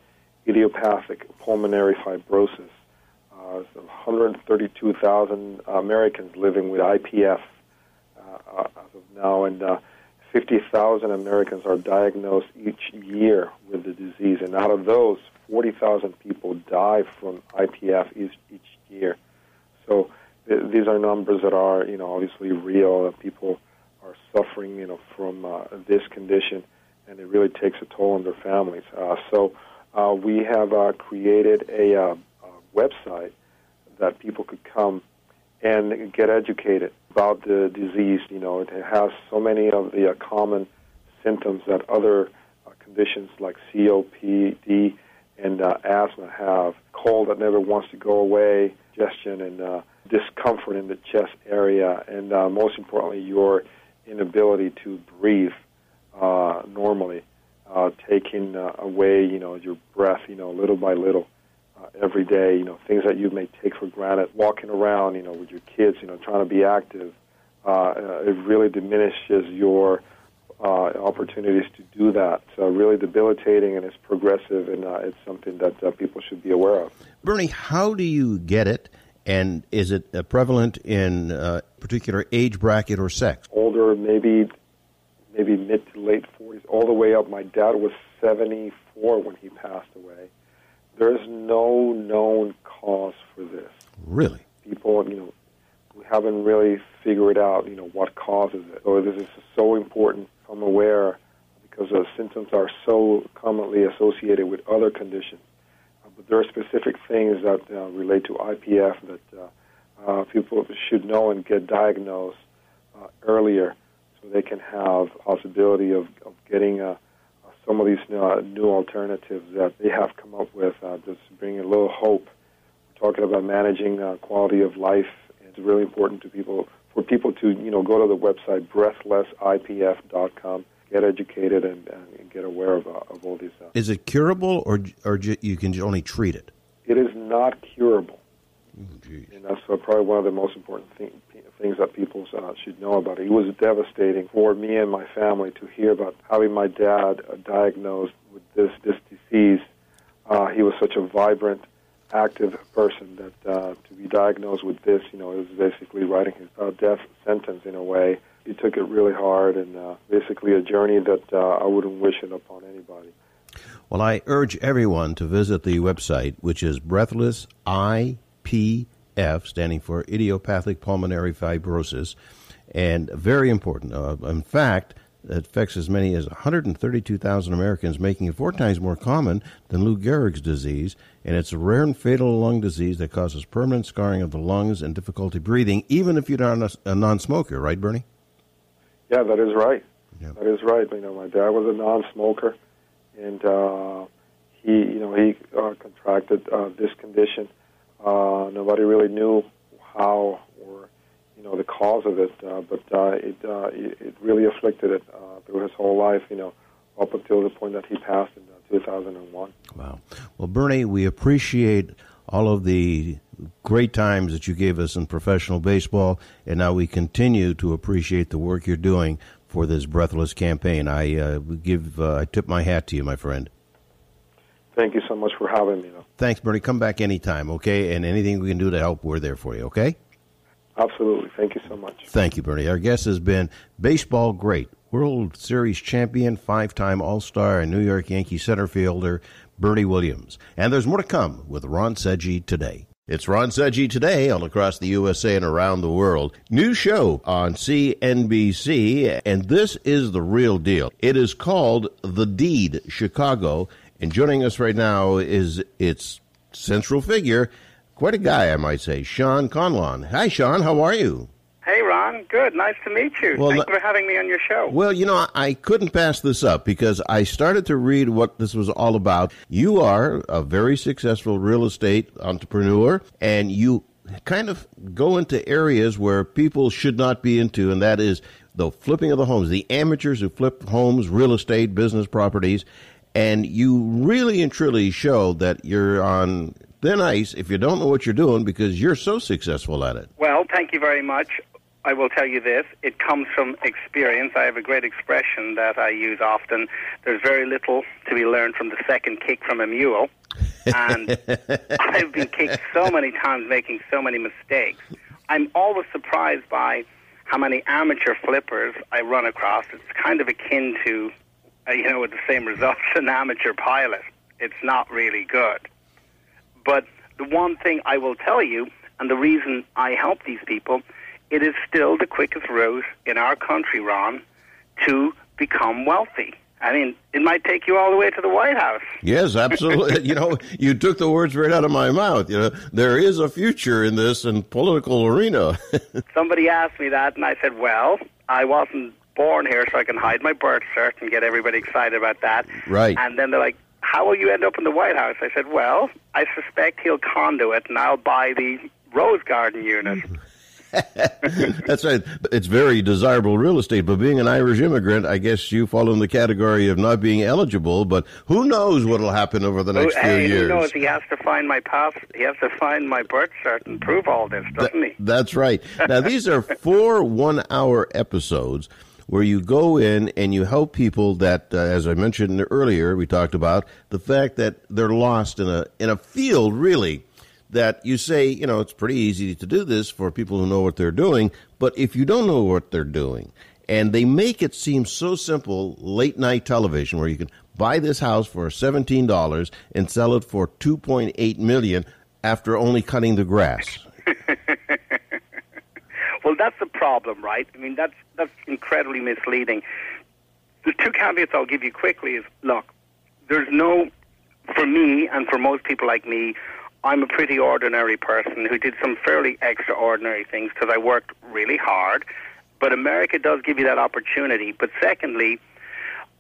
idiopathic pulmonary fibrosis. Uh, so 132,000 Americans living with IPF uh, as of now, and uh, 50,000 Americans are diagnosed each year with the disease, and out of those, 40,000 people die from IPF each, each year. So th- these are numbers that are, you know, obviously real. People are suffering, you know, from uh, this condition, and it really takes a toll on their families. Uh, so uh, we have uh, created a, uh, a website that people could come and get educated about the disease. You know, it has so many of the uh, common symptoms that other uh, conditions like COPD and uh, asthma have. Cold that never wants to go away, congestion and uh, discomfort in the chest area, and uh, most importantly, your inability to breathe uh, normally, uh, taking uh, away, you know, your breath, you know, little by little uh, every day, you know, things that you may take for granted, walking around, you know, with your kids, you know, trying to be active, uh, uh, it really diminishes your uh, opportunities to do that. So really debilitating and it's progressive and uh, it's something that uh, people should be aware of. Bernie, how do you get it? And is it uh, prevalent in uh, particular age bracket or sex? Older, maybe maybe mid to late 40s, all the way up. My dad was 74 when he passed away. There's no known cause for this. Really? people, you know, we haven't really figured out, you know, what causes it. So this is so important become aware because the symptoms are so commonly associated with other conditions. Uh, but there are specific things that uh, relate to IPF that uh, uh, people should know and get diagnosed uh, earlier so they can have possibility of, of getting uh, some of these uh, new alternatives that they have come up with, uh, just bring a little hope talking about managing uh, quality of life. It's really important to people for people to you know go to the website breathlessipf.com, get educated, and, and get aware of, uh, of all these. Uh, Is it curable, or or ju- you can only treat it? it is not curable, and that's uh, probably one of the most important thing, things that people uh, should know about it. It was devastating for me and my family to hear about having my dad uh, diagnosed with this this disease. Uh, he was such a vibrant active person that uh, to be diagnosed with this, you know, was basically writing his uh, death sentence in a way. He took it really hard and uh, basically a journey that uh, I wouldn't wish it upon anybody. Well, I urge everyone to visit the website, which is Breathless IPF, standing for Idiopathic Pulmonary Fibrosis, and very important. Uh, in fact, it affects as many as 132,000 Americans, making it four times more common than Lou Gehrig's disease. And it's a rare and fatal lung disease that causes permanent scarring of the lungs and difficulty breathing, even if you're not a, a non-smoker, right, Bernie? Yeah, that is right. That is right. You know, my dad was a non-smoker, and uh, he, you know, he uh, contracted uh, this condition. Uh, nobody really knew how or you know the cause of it, uh, but uh, it, uh, it it really afflicted it uh, through his whole life. You know, up until the point that he passed in uh, 2001. Wow. Well, Bernie, we appreciate all of the great times that you gave us in professional baseball, and now we continue to appreciate the work you're doing for this breathless campaign. I uh, give uh, I tip my hat to you, my friend. Thank you so much for having me. Thanks, Bernie. Come back anytime, okay? And anything we can do to help, we're there for you, okay? Absolutely. Thank you so much. Thank you, Bernie. Our guest has been baseball great, World Series champion, five time All Star, and New York Yankee center fielder Bernie Williams. And there's more to come with Ron Seggi today. It's Ron Seggi today all across the USA and around the world. New show on CNBC, and this is the real deal. It is called The Deed Chicago, and joining us right now is its central figure, quite a guy, I might say, Sean Conlon. Hi, Sean. How are you? Hey, Ron. Good. Nice to meet you. Well, Thank you for having me on your show. Well, you know, I couldn't pass this up because I started to read what this was all about. You are a very successful real estate entrepreneur, and you kind of go into areas where people should not be into, and that is the flipping of the homes, the amateurs who flip homes, real estate, business properties. And you really and truly show that you're on thin ice if you don't know what you're doing because you're so successful at it. Well, thank you very much. I will tell you this. It comes from experience. I have a great expression that I use often. There's very little to be learned from the second kick from a mule. And I've been kicked so many times making so many mistakes. I'm always surprised by how many amateur flippers I run across. It's kind of akin to, uh, you know, with the same results, an amateur pilot. It's not really good. But the one thing I will tell you, and the reason I help these people, it is still the quickest route in our country, Ron, to become wealthy. I mean, it might take you all the way to the White House. Yes, absolutely. you know, you took the words right out of my mouth. You know, there is a future in this and political arena. Somebody asked me that, and I said, well, I wasn't born here, so I can hide my birth cert and get everybody excited about that. Right. And then they're like, how will you end up in the White House? I said, well, I suspect he'll condo it, and I'll buy the Rose Garden unit. That's right. It's very desirable real estate, but being an Irish immigrant, I guess you fall in the category of not being eligible. But who knows what'll happen over the next oh, few hey, years? Who knows? He has to find my pass. He has to find my birth cert and prove all this, doesn't he? That's right. Now these are four one-hour episodes where you go in and you help people that, uh, as I mentioned earlier, we talked about the fact that they're lost in a in a field really that you say, you know, it's pretty easy to do this for people who know what they're doing, but if you don't know what they're doing, and they make it seem so simple, late night television where you can buy this house for $17 and sell it for 2.8 million after only cutting the grass. well, that's the problem, right? I mean, that's that's incredibly misleading. The two caveats I'll give you quickly is look, there's no, for me and for most people like me, I'm a pretty ordinary person who did some fairly extraordinary things because I worked really hard. But America does give you that opportunity. But secondly,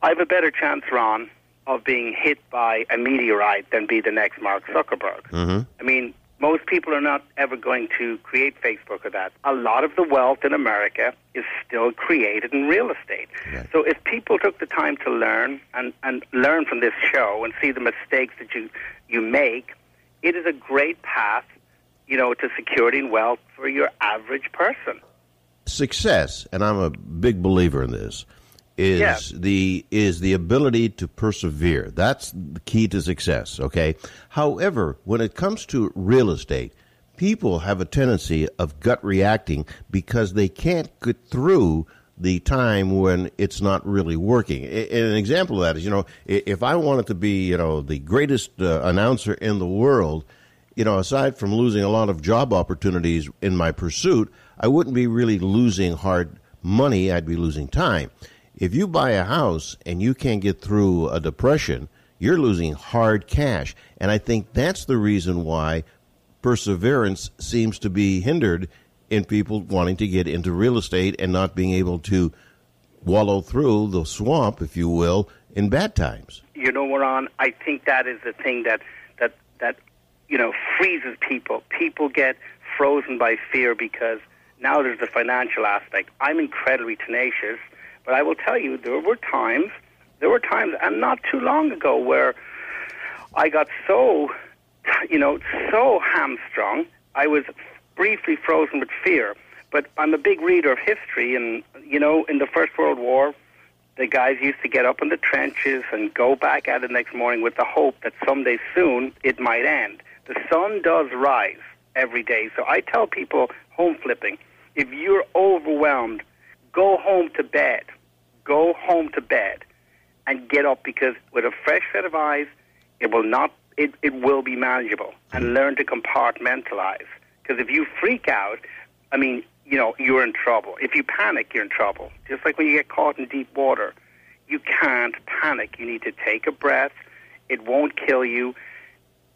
I have a better chance, Ron, of being hit by a meteorite than be the next Mark Zuckerberg. Mm-hmm. I mean, most people are not ever going to create Facebook or that. A lot of the wealth in America is still created in real estate. So if people took the time to learn and, and learn from this show and see the mistakes that you, you make, it is a great path, you know, to security and wealth for your average person. Success, and I'm a big believer in this, is Yeah. the is the ability to persevere. That's the key to success. Okay. However, when it comes to real estate, people have a tendency of gut reacting because they can't get through the time when it's not really working. I- An example of that is, you know, if I wanted to be, you know, the greatest uh, announcer in the world, you know, aside from losing a lot of job opportunities in my pursuit, I wouldn't be really losing hard money. I'd be losing time. If you buy a house and you can't get through a depression, you're losing hard cash. And I think that's the reason why perseverance seems to be hindered in people wanting to get into real estate and not being able to wallow through the swamp, if you will, in bad times. You know, Ron, I think that is the thing that that that you know freezes people. People get frozen by fear because now there's the financial aspect. I'm incredibly tenacious, but I will tell you there were times, there were times, and not too long ago, where I got so, you know, so hamstrung. I was briefly frozen with fear. But I'm a big reader of history, and you know, in the First World War, the guys used to get up in the trenches and go back at it next morning with the hope that someday soon it might end. The sun does rise every day. So I tell people home flipping, if you're overwhelmed, go home to bed. Go home to bed and get up because with a fresh set of eyes, it will not it, it will be manageable and mm. learn to compartmentalize. Because if you freak out, I mean, you know, you're in trouble. If you panic, you're in trouble. Just like when you get caught in deep water, you can't panic. You need to take a breath. It won't kill you.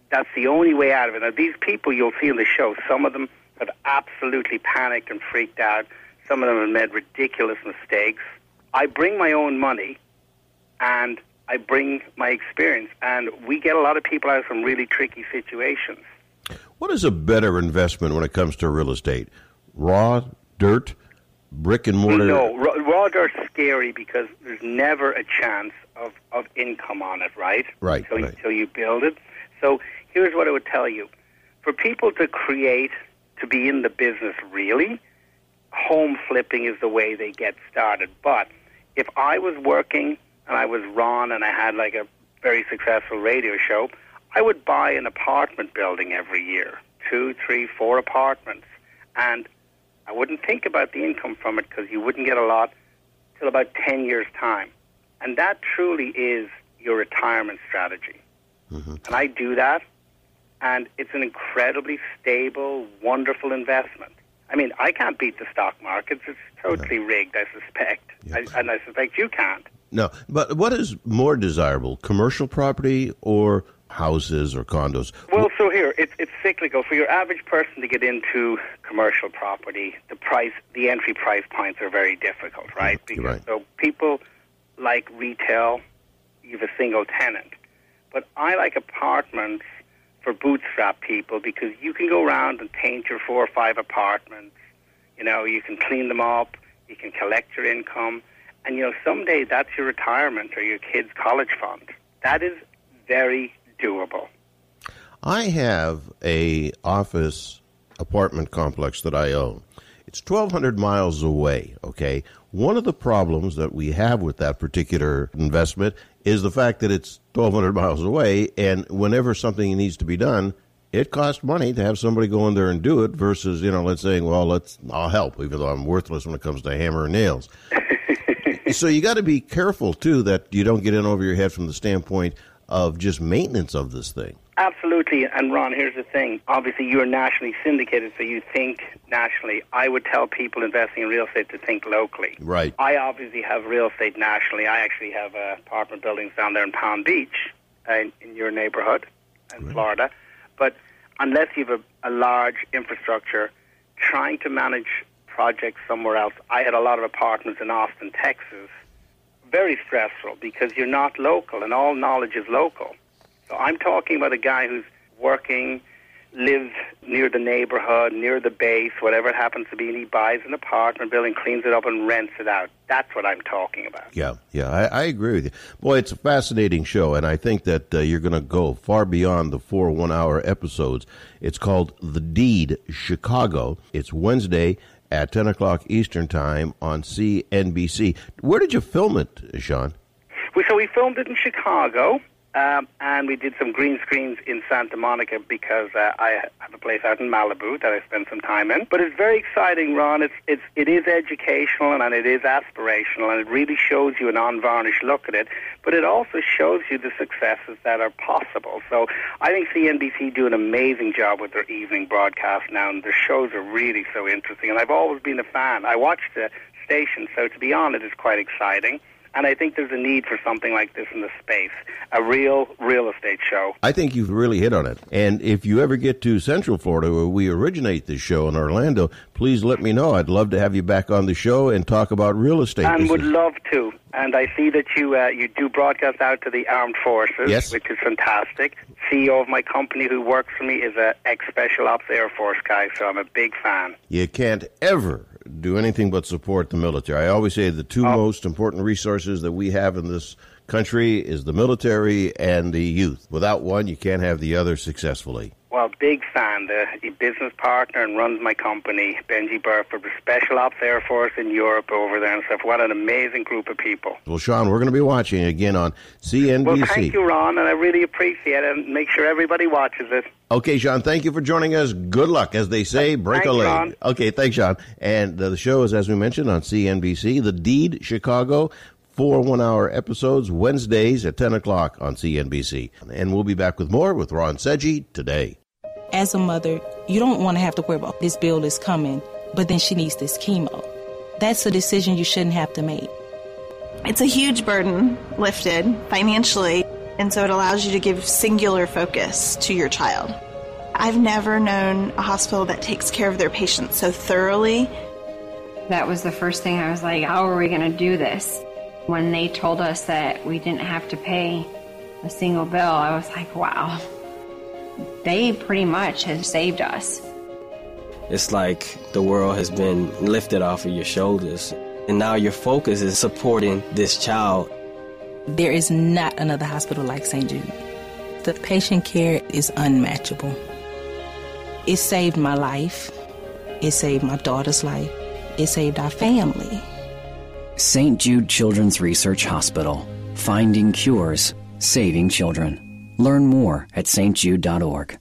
That's the only way out of it. Now, these people you'll see in the show, some of them have absolutely panicked and freaked out. Some of them have made ridiculous mistakes. I bring my own money and I bring my experience, and we get a lot of people out of some really tricky situations. What is a better investment when it comes to real estate? Raw dirt, brick and mortar? No, raw, raw dirt's scary because there's never a chance of, of income on it, right? Right, Until, right. until you build it. So here's what I would tell you. For people to create, to be in the business really, home flipping is the way they get started. But if I was working and I was Ron and I had like a very successful radio show, I would buy an apartment building every year, two, three, four apartments, and I wouldn't think about the income from it because you wouldn't get a lot till about 10 years' time. And that truly is your retirement strategy. Mm-hmm. And I do that, and it's an incredibly stable, wonderful investment. I mean, I can't beat the stock markets. It's totally rigged, I suspect. I, and I suspect you can't. No, but what is more desirable, commercial property or houses or condos? Well, so here it's it's cyclical. For your average person to get into commercial property, the price, the entry price points are very difficult, right? Because so people like retail, you have a single tenant, but I like apartments for bootstrap people because you can go around and paint your four or five apartments. You know, you can clean them up, you can collect your income, and you know someday that's your retirement or your kid's college fund. That is very doable. I have a office apartment complex that I own. It's 1200 miles away, okay? One of the problems that we have with that particular investment is the fact that it's 1200 miles away and whenever something needs to be done, it costs money to have somebody go in there and do it versus, you know, let's say, well, let's I'll help even though I'm worthless when it comes to hammer and nails. so you got to be careful too that you don't get in over your head from the standpoint of just maintenance of this thing. Absolutely. And Ron, here's the thing. Obviously, you're nationally syndicated, so you think nationally. I would tell people investing in real estate to think locally. Right. I obviously have real estate nationally. I actually have uh, apartment buildings down there in Palm Beach, uh, in, in your neighborhood in Florida. But unless you have a, a large infrastructure, trying to manage projects somewhere else. I had a lot of apartments in Austin, Texas. Very stressful because you're not local, and all knowledge is local. I'm talking about a guy who's working, lives near the neighborhood, near the base, whatever it happens to be, and he buys an apartment building, cleans it up, and rents it out. That's what I'm talking about. Yeah, yeah, I, I agree with you. Boy, it's a fascinating show, and I think that uh, you're going to go far beyond the four one hour episodes. It's called The Deed Chicago. It's Wednesday at 10 o'clock Eastern Time on CNBC. Where did you film it, Sean? We, so we filmed it in Chicago, um, and we did some green screens in Santa Monica because uh, I have a place out in Malibu that I spent some time in. But it's very exciting, Ron. It's it's it is educational and it is aspirational, and it really shows you an unvarnished look at it. But it also shows you the successes that are possible. So I think CNBC do an amazing job with their evening broadcast now, and their shows are really so interesting. And I've always been a fan. I watch the station, so to be on it is quite exciting. And I think there's a need for something like this in the space a real real estate show. I think you've really hit on it. And if you ever get to Central Florida, where we originate this show in Orlando, please let me know. I'd love to have you back on the show and talk about real estate. And would love to. And I see that you uh, you do broadcast out to the armed forces, Yes. which is fantastic. CEO of my company who works for me is a ex Special Ops Air Force guy, so I'm a big fan. you can't ever do anything but support the military. I always say the two oh. most important resources that we have in this country is the military and the youth. Without one, you can't have the other successfully. Well, big fan. The, the business partner and runs my company, Benji Burford, Special Ops Air Force in Europe over there and stuff. What an amazing group of people. Well, Sean, we're going to be watching again on CNBC. Well, thank you, Ron, and I really appreciate it. And make sure everybody watches it. Okay, Sean, thank you for joining us. Good luck. As they say, break Thanks, a leg. Sean. Okay, thanks, Sean. And the show is, as we mentioned, on CNBC. The Deed Chicago, four one hour episodes, Wednesdays at 10 o'clock on CNBC. And we'll be back with more with Ron Seggi today. As a mother, you don't want to have to worry about this bill is coming, but then she needs this chemo. That's a decision you shouldn't have to make. It's a huge burden lifted financially, and so it allows you to give singular focus to your child. I've never known a hospital that takes care of their patients so thoroughly. That was the first thing I was like, how are we going to do this? When they told us that we didn't have to pay a single bill, I was like, wow. They pretty much have saved us. It's like the world has been lifted off of your shoulders, and now your focus is supporting this child. There is not another hospital like St. Jude. The patient care is unmatchable. It saved my life. It saved my daughter's life. It saved our family. St. Jude Children's Research Hospital. Finding cures, saving children. Learn more at stjude.org.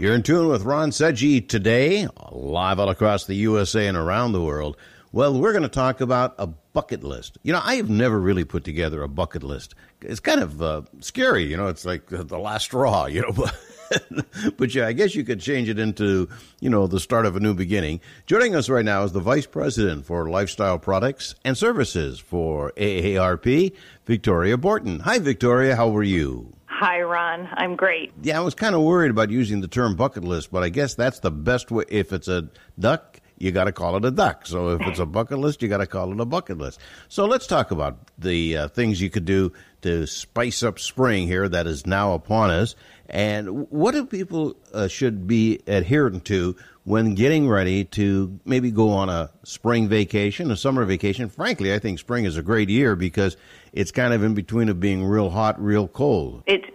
You're in tune with Ron Seggi today, live all across the USA and around the world. Well, we're going to talk about a bucket list. You know, I have never really put together a bucket list. It's kind of uh, scary, you know, it's like the last straw, you know. but yeah, I guess you could change it into, you know, the start of a new beginning. Joining us right now is the Vice President for Lifestyle Products and Services for AARP, Victoria Borton. Hi, Victoria. How are you? Hi, Ron. I'm great. Yeah, I was kind of worried about using the term bucket list, but I guess that's the best way. If it's a duck, you got to call it a duck. So if it's a bucket list, you got to call it a bucket list. So let's talk about the uh, things you could do to spice up spring here that is now upon us. And what do people uh, should be adherent to when getting ready to maybe go on a spring vacation, a summer vacation? Frankly, I think spring is a great year because it's kind of in between of being real hot, real cold. It's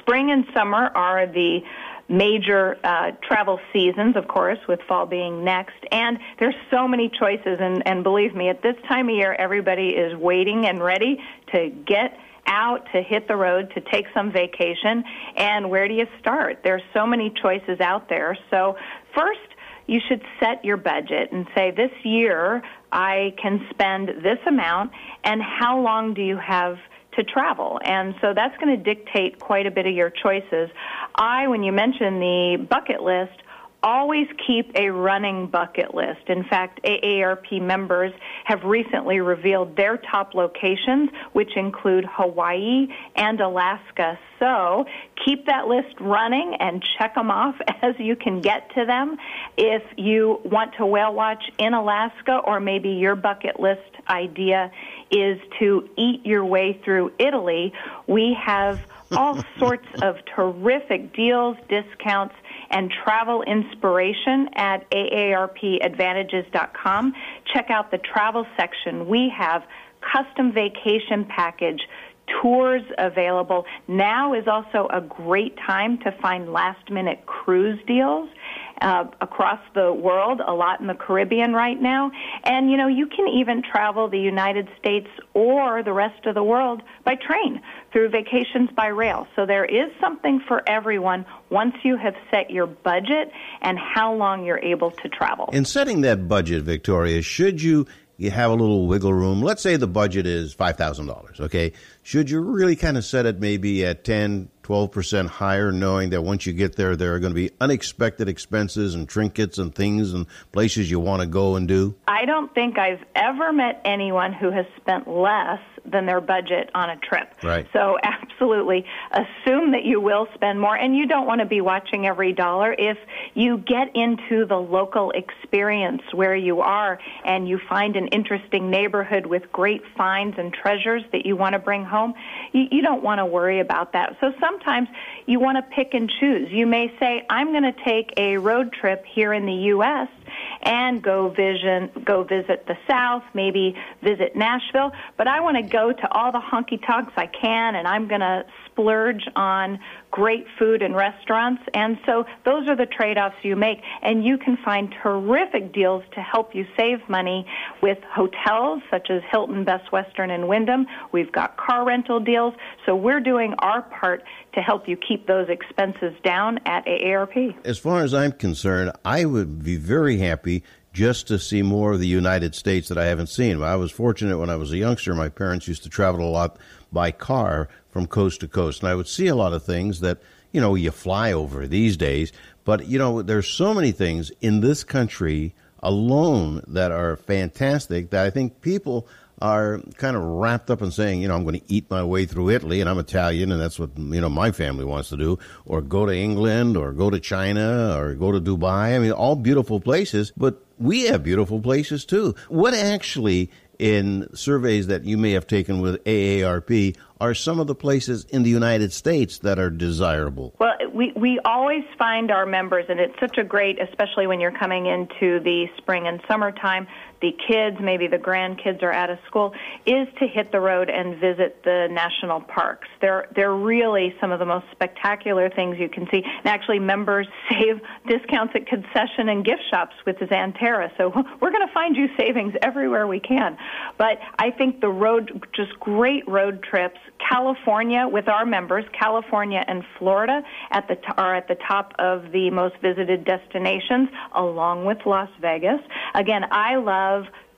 spring and summer are the major uh, travel seasons, of course, with fall being next. And there's so many choices, and, and believe me, at this time of year, everybody is waiting and ready to get out to hit the road to take some vacation and where do you start there's so many choices out there so first you should set your budget and say this year I can spend this amount and how long do you have to travel. And so that's going to dictate quite a bit of your choices. I, when you mention the bucket list, always keep a running bucket list. In fact, AARP members have recently revealed their top locations, which include Hawaii and Alaska. So keep that list running and check them off as you can get to them. If you want to whale watch in Alaska, or maybe your bucket list idea is to eat your way through Italy, we have all sorts of terrific deals, discounts, and travel inspiration at aarpadvantages.com. Check out the travel section. We have custom vacation package tours available. Now is also a great time to find last minute cruise deals. Uh, across the world, a lot in the Caribbean right now. And, you know, you can even travel the United States or the rest of the world by train through vacations by rail. So there is something for everyone once you have set your budget and how long you're able to travel. In setting that budget, Victoria, should you you have a little wiggle room. Let's say the budget is $5,000, okay? Should you really kind of set it maybe at 10, 12% higher, knowing that once you get there, there are going to be unexpected expenses and trinkets and things and places you want to go and do? I don't think I've ever met anyone who has spent less than their budget on a trip. Right. So absolutely assume that you will spend more and you don't want to be watching every dollar if you get into the local experience where you are and you find an interesting neighborhood with great finds and treasures that you want to bring home, you, you don't want to worry about that. So sometimes you want to pick and choose. You may say, I'm going to take a road trip here in the U.S. and go vision, go visit the South, maybe visit Nashville. But I want to go to all the honky tonks I can, and I'm going to splurge on great food and restaurants. And so those are the trade-offs you make. And you can find terrific deals to help you save money with hotels such as Hilton, Best Western, and Wyndham. We've got car rental deals. So we're doing our part to help you keep those expenses down at AARP. As far as I'm concerned, I would be very happy just to see more of the United States that I haven't seen. I was fortunate when I was a youngster. My parents used to travel a lot by car from coast to coast, and I would see a lot of things that you know you fly over these days. But you know, there's so many things in this country alone that are fantastic that I think people are kind of wrapped up in saying, you know, I'm going to eat my way through Italy and I'm Italian and that's what, you know, my family wants to do, or go to England or go to China or go to Dubai. I mean, all beautiful places, but we have beautiful places too. What actually in surveys that you may have taken with AARP are some of the places in the United States that are desirable? Well, we, we always find our members, and it's such a great, especially when you're coming into the spring and summertime, the kids, maybe the grandkids are out of school, is to hit the road and visit the national parks. They're they're really some of the most spectacular things you can see. And actually, members save discounts at concession and gift shops with Xanterra. So we're going to find you savings everywhere we can. But I think the road, just great road trips. California with our members, California and Florida at the t- are at the top of the most visited destinations, along with Las Vegas. Again, I love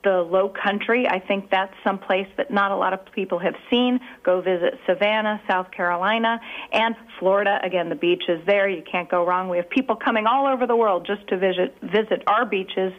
the low country. I think that's some place that not a lot of people have seen. Go visit Savannah, South Carolina, and Florida. Again, the beach is there. You can't go wrong. We have people coming all over the world just to visit visit our beaches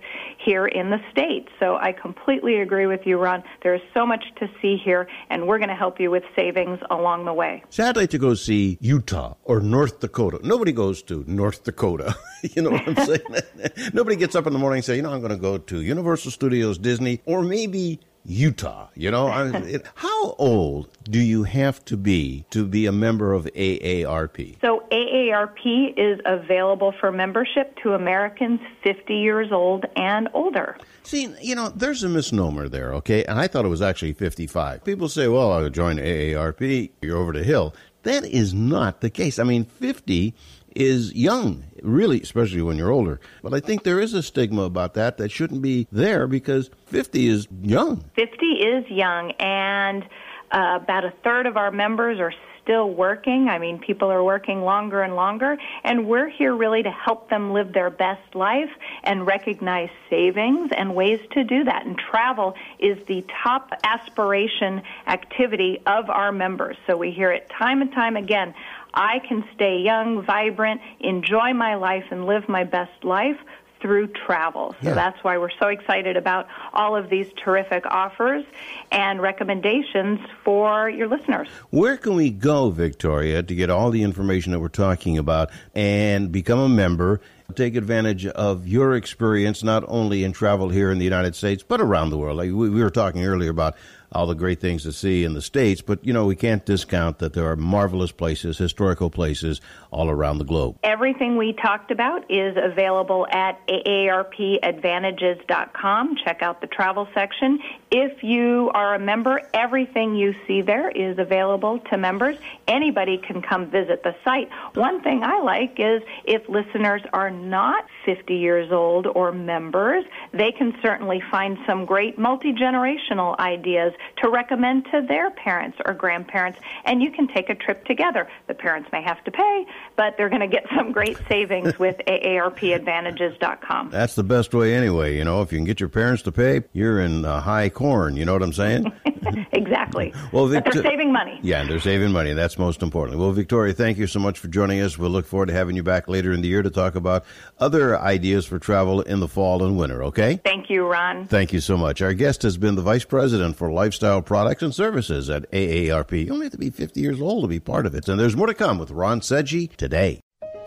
here in the states. So I completely agree with you, Ron. There is so much to see here, and we're going to help you with savings along the way. Sadly, to go see Utah or North Dakota. Nobody goes to North Dakota. you know what I'm saying? Nobody gets up in the morning and say, you know, I'm going to go to Universal Studios, Disney, or maybe Utah. You know, I, it, how old do you have to be to be a member of AARP? So AARP is available for membership to Americans 50 years old and older. See, you know, there's a misnomer there, okay? And I thought it was actually 55. People say, well, I'll join AARP, you're over the hill. That is not the case. I mean, 50 is young, really, especially when you're older. But I think there is a stigma about that that shouldn't be there because 50 is young. 50 is young, and uh, about a third of our members are still working. I mean, people are working longer and longer, and we're here really to help them live their best life and recognize savings and ways to do that. And travel is the top aspiration activity of our members. So we hear it time and time again. I can stay young, vibrant, enjoy my life, and live my best life through travel. So Yeah. that's why we're so excited about all of these terrific offers and recommendations for your listeners. Where can we go, Victoria, to get all the information that we're talking about and become a member? Take advantage of your experience, not only in travel here in the United States, but around the world. Like we, we were talking earlier about all the great things to see in the States, but you know, we can't discount that there are marvelous places, historical places all around the globe. Everything we talked about is available at aarpadvantages.com. Check out the travel section. If you are a member, everything you see there is available to members. Anybody can come visit the site. One thing I like is if listeners are not 50 years old or members, they can certainly find some great multi generational ideas to recommend to their parents or grandparents, and you can take a trip together. The parents may have to pay, but they're going to get some great savings with aarpadvantages.com. That's the best way anyway. You know, if you can get your parents to pay, you're in uh, high corn. You know what I'm saying? exactly. Well, but they're saving money. Yeah, and they're saving money. That's most important. Well, Victoria, thank you so much for joining us. We'll look forward to having you back later in the year to talk about other ideas for travel in the fall and winter, okay? Thank you, Ron. Thank you so much. Our guest has been the Vice President for Lifestyle Products and Services at AARP. You only have to be 50 years old to be part of it. And there's more to come with Ron Seggi today.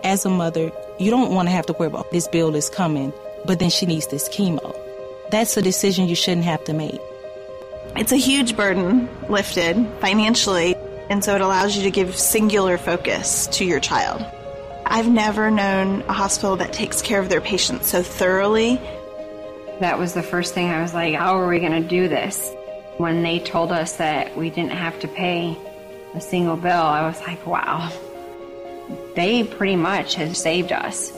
As a mother, you don't want to have to worry about this bill is coming, but then she needs this chemo. That's a decision you shouldn't have to make. It's a huge burden lifted financially, and so it allows you to give singular focus to your child. I've never known a hospital that takes care of their patients so thoroughly That was the first thing I was like, how are we going to do this? When they told us that we didn't have to pay a single bill, I was like, wow, they pretty much have saved us.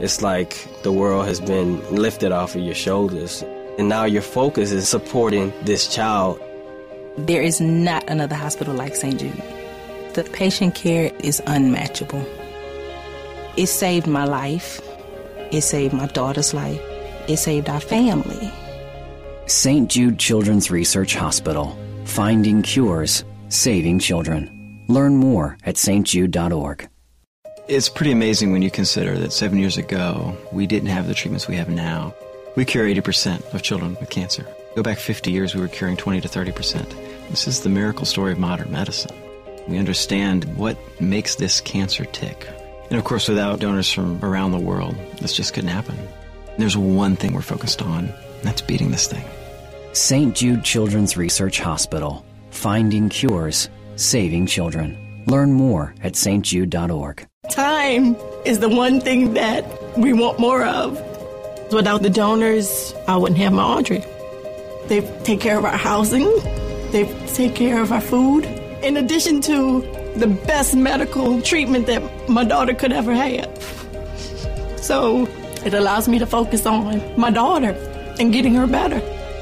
It's like the world has been lifted off of your shoulders, and now your focus is supporting this child. There is not another hospital like St. Jude. The patient care is unmatchable. It saved my life. It saved my daughter's life. It saved our family. St. Jude Children's Research Hospital. Finding cures, saving children. Learn more at stjude.org. It's pretty amazing when you consider that seven years ago, we didn't have the treatments we have now. We cure 80% of children with cancer. Go back 50 years, we were curing 20 to 30%. This is the miracle story of modern medicine. We understand what makes this cancer tick. And of course, without donors from around the world, this just couldn't happen. There's one thing we're focused on, that's beating this thing. St. Jude Children's Research Hospital. Finding cures, saving children. Learn more at stjude.org. Time is the one thing that we want more of. Without the donors, I wouldn't have my Audrey. They take care of our housing, they take care of our food, in addition to the best medical treatment that my daughter could ever have. So it allows me to focus on my daughter and getting her better.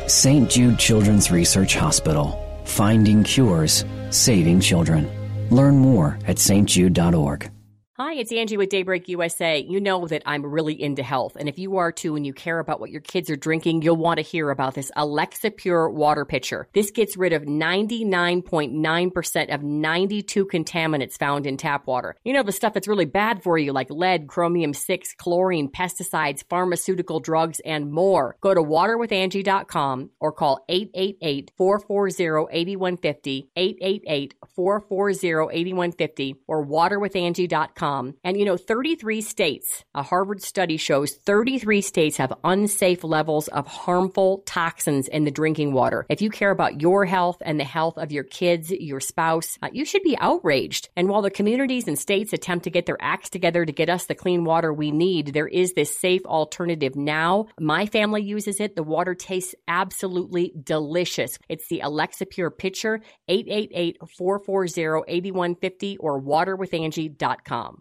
St. Jude Children's Research Hospital. Finding cures, saving children. Learn more at stjude.org. Hi, it's Angie with Daybreak USA. You know that I'm really into health. And if you are too and you care about what your kids are drinking, you'll want to hear about this Alexapure water pitcher. This gets rid of 99.9% of 92 contaminants found in tap water. You know, the stuff that's really bad for you, like lead, chromium 6, chlorine, pesticides, pharmaceutical drugs, and more. Go to waterwithangie.com or call 888-440-8150, 888-440-8150, or waterwithangie.com. And you know, 33 states, a Harvard study shows 33 states have unsafe levels of harmful toxins in the drinking water. If you care about your health and the health of your kids, your spouse, uh, you should be outraged. And while the communities and states attempt to get their acts together to get us the clean water we need, there is this safe alternative now. My family uses it. The water tastes absolutely delicious. It's the Alexapure Pitcher, 888-440-8150 or waterwithangie.com.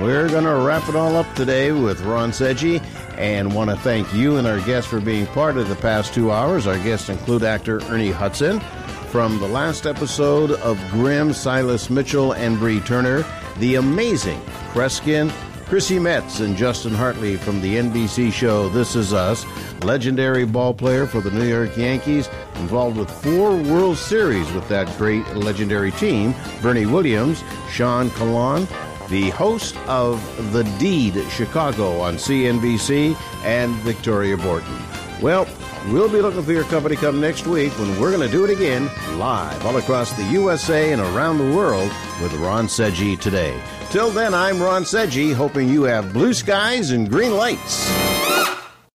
We're going to wrap it all up today with Ron Seggi and want to thank you and our guests for being part of the past two hours. Our guests include actor Ernie Hudson from the last episode of Grimm, Silas Mitchell, and Bree Turner, the amazing Kreskin, Chrissy Metz, and Justin Hartley from the NBC show This Is Us, legendary ball player for the New York Yankees, involved with four World Series with that great legendary team, Bernie Williams, Sean Conlon, the host of The Deed Chicago on CNBC, and Victoria Borton. Well, we'll be looking for your company come next week when we're going to do it again live all across the USA and around the world with Ron Seggi today. Till then, I'm Ron Seggi, hoping you have blue skies and green lights.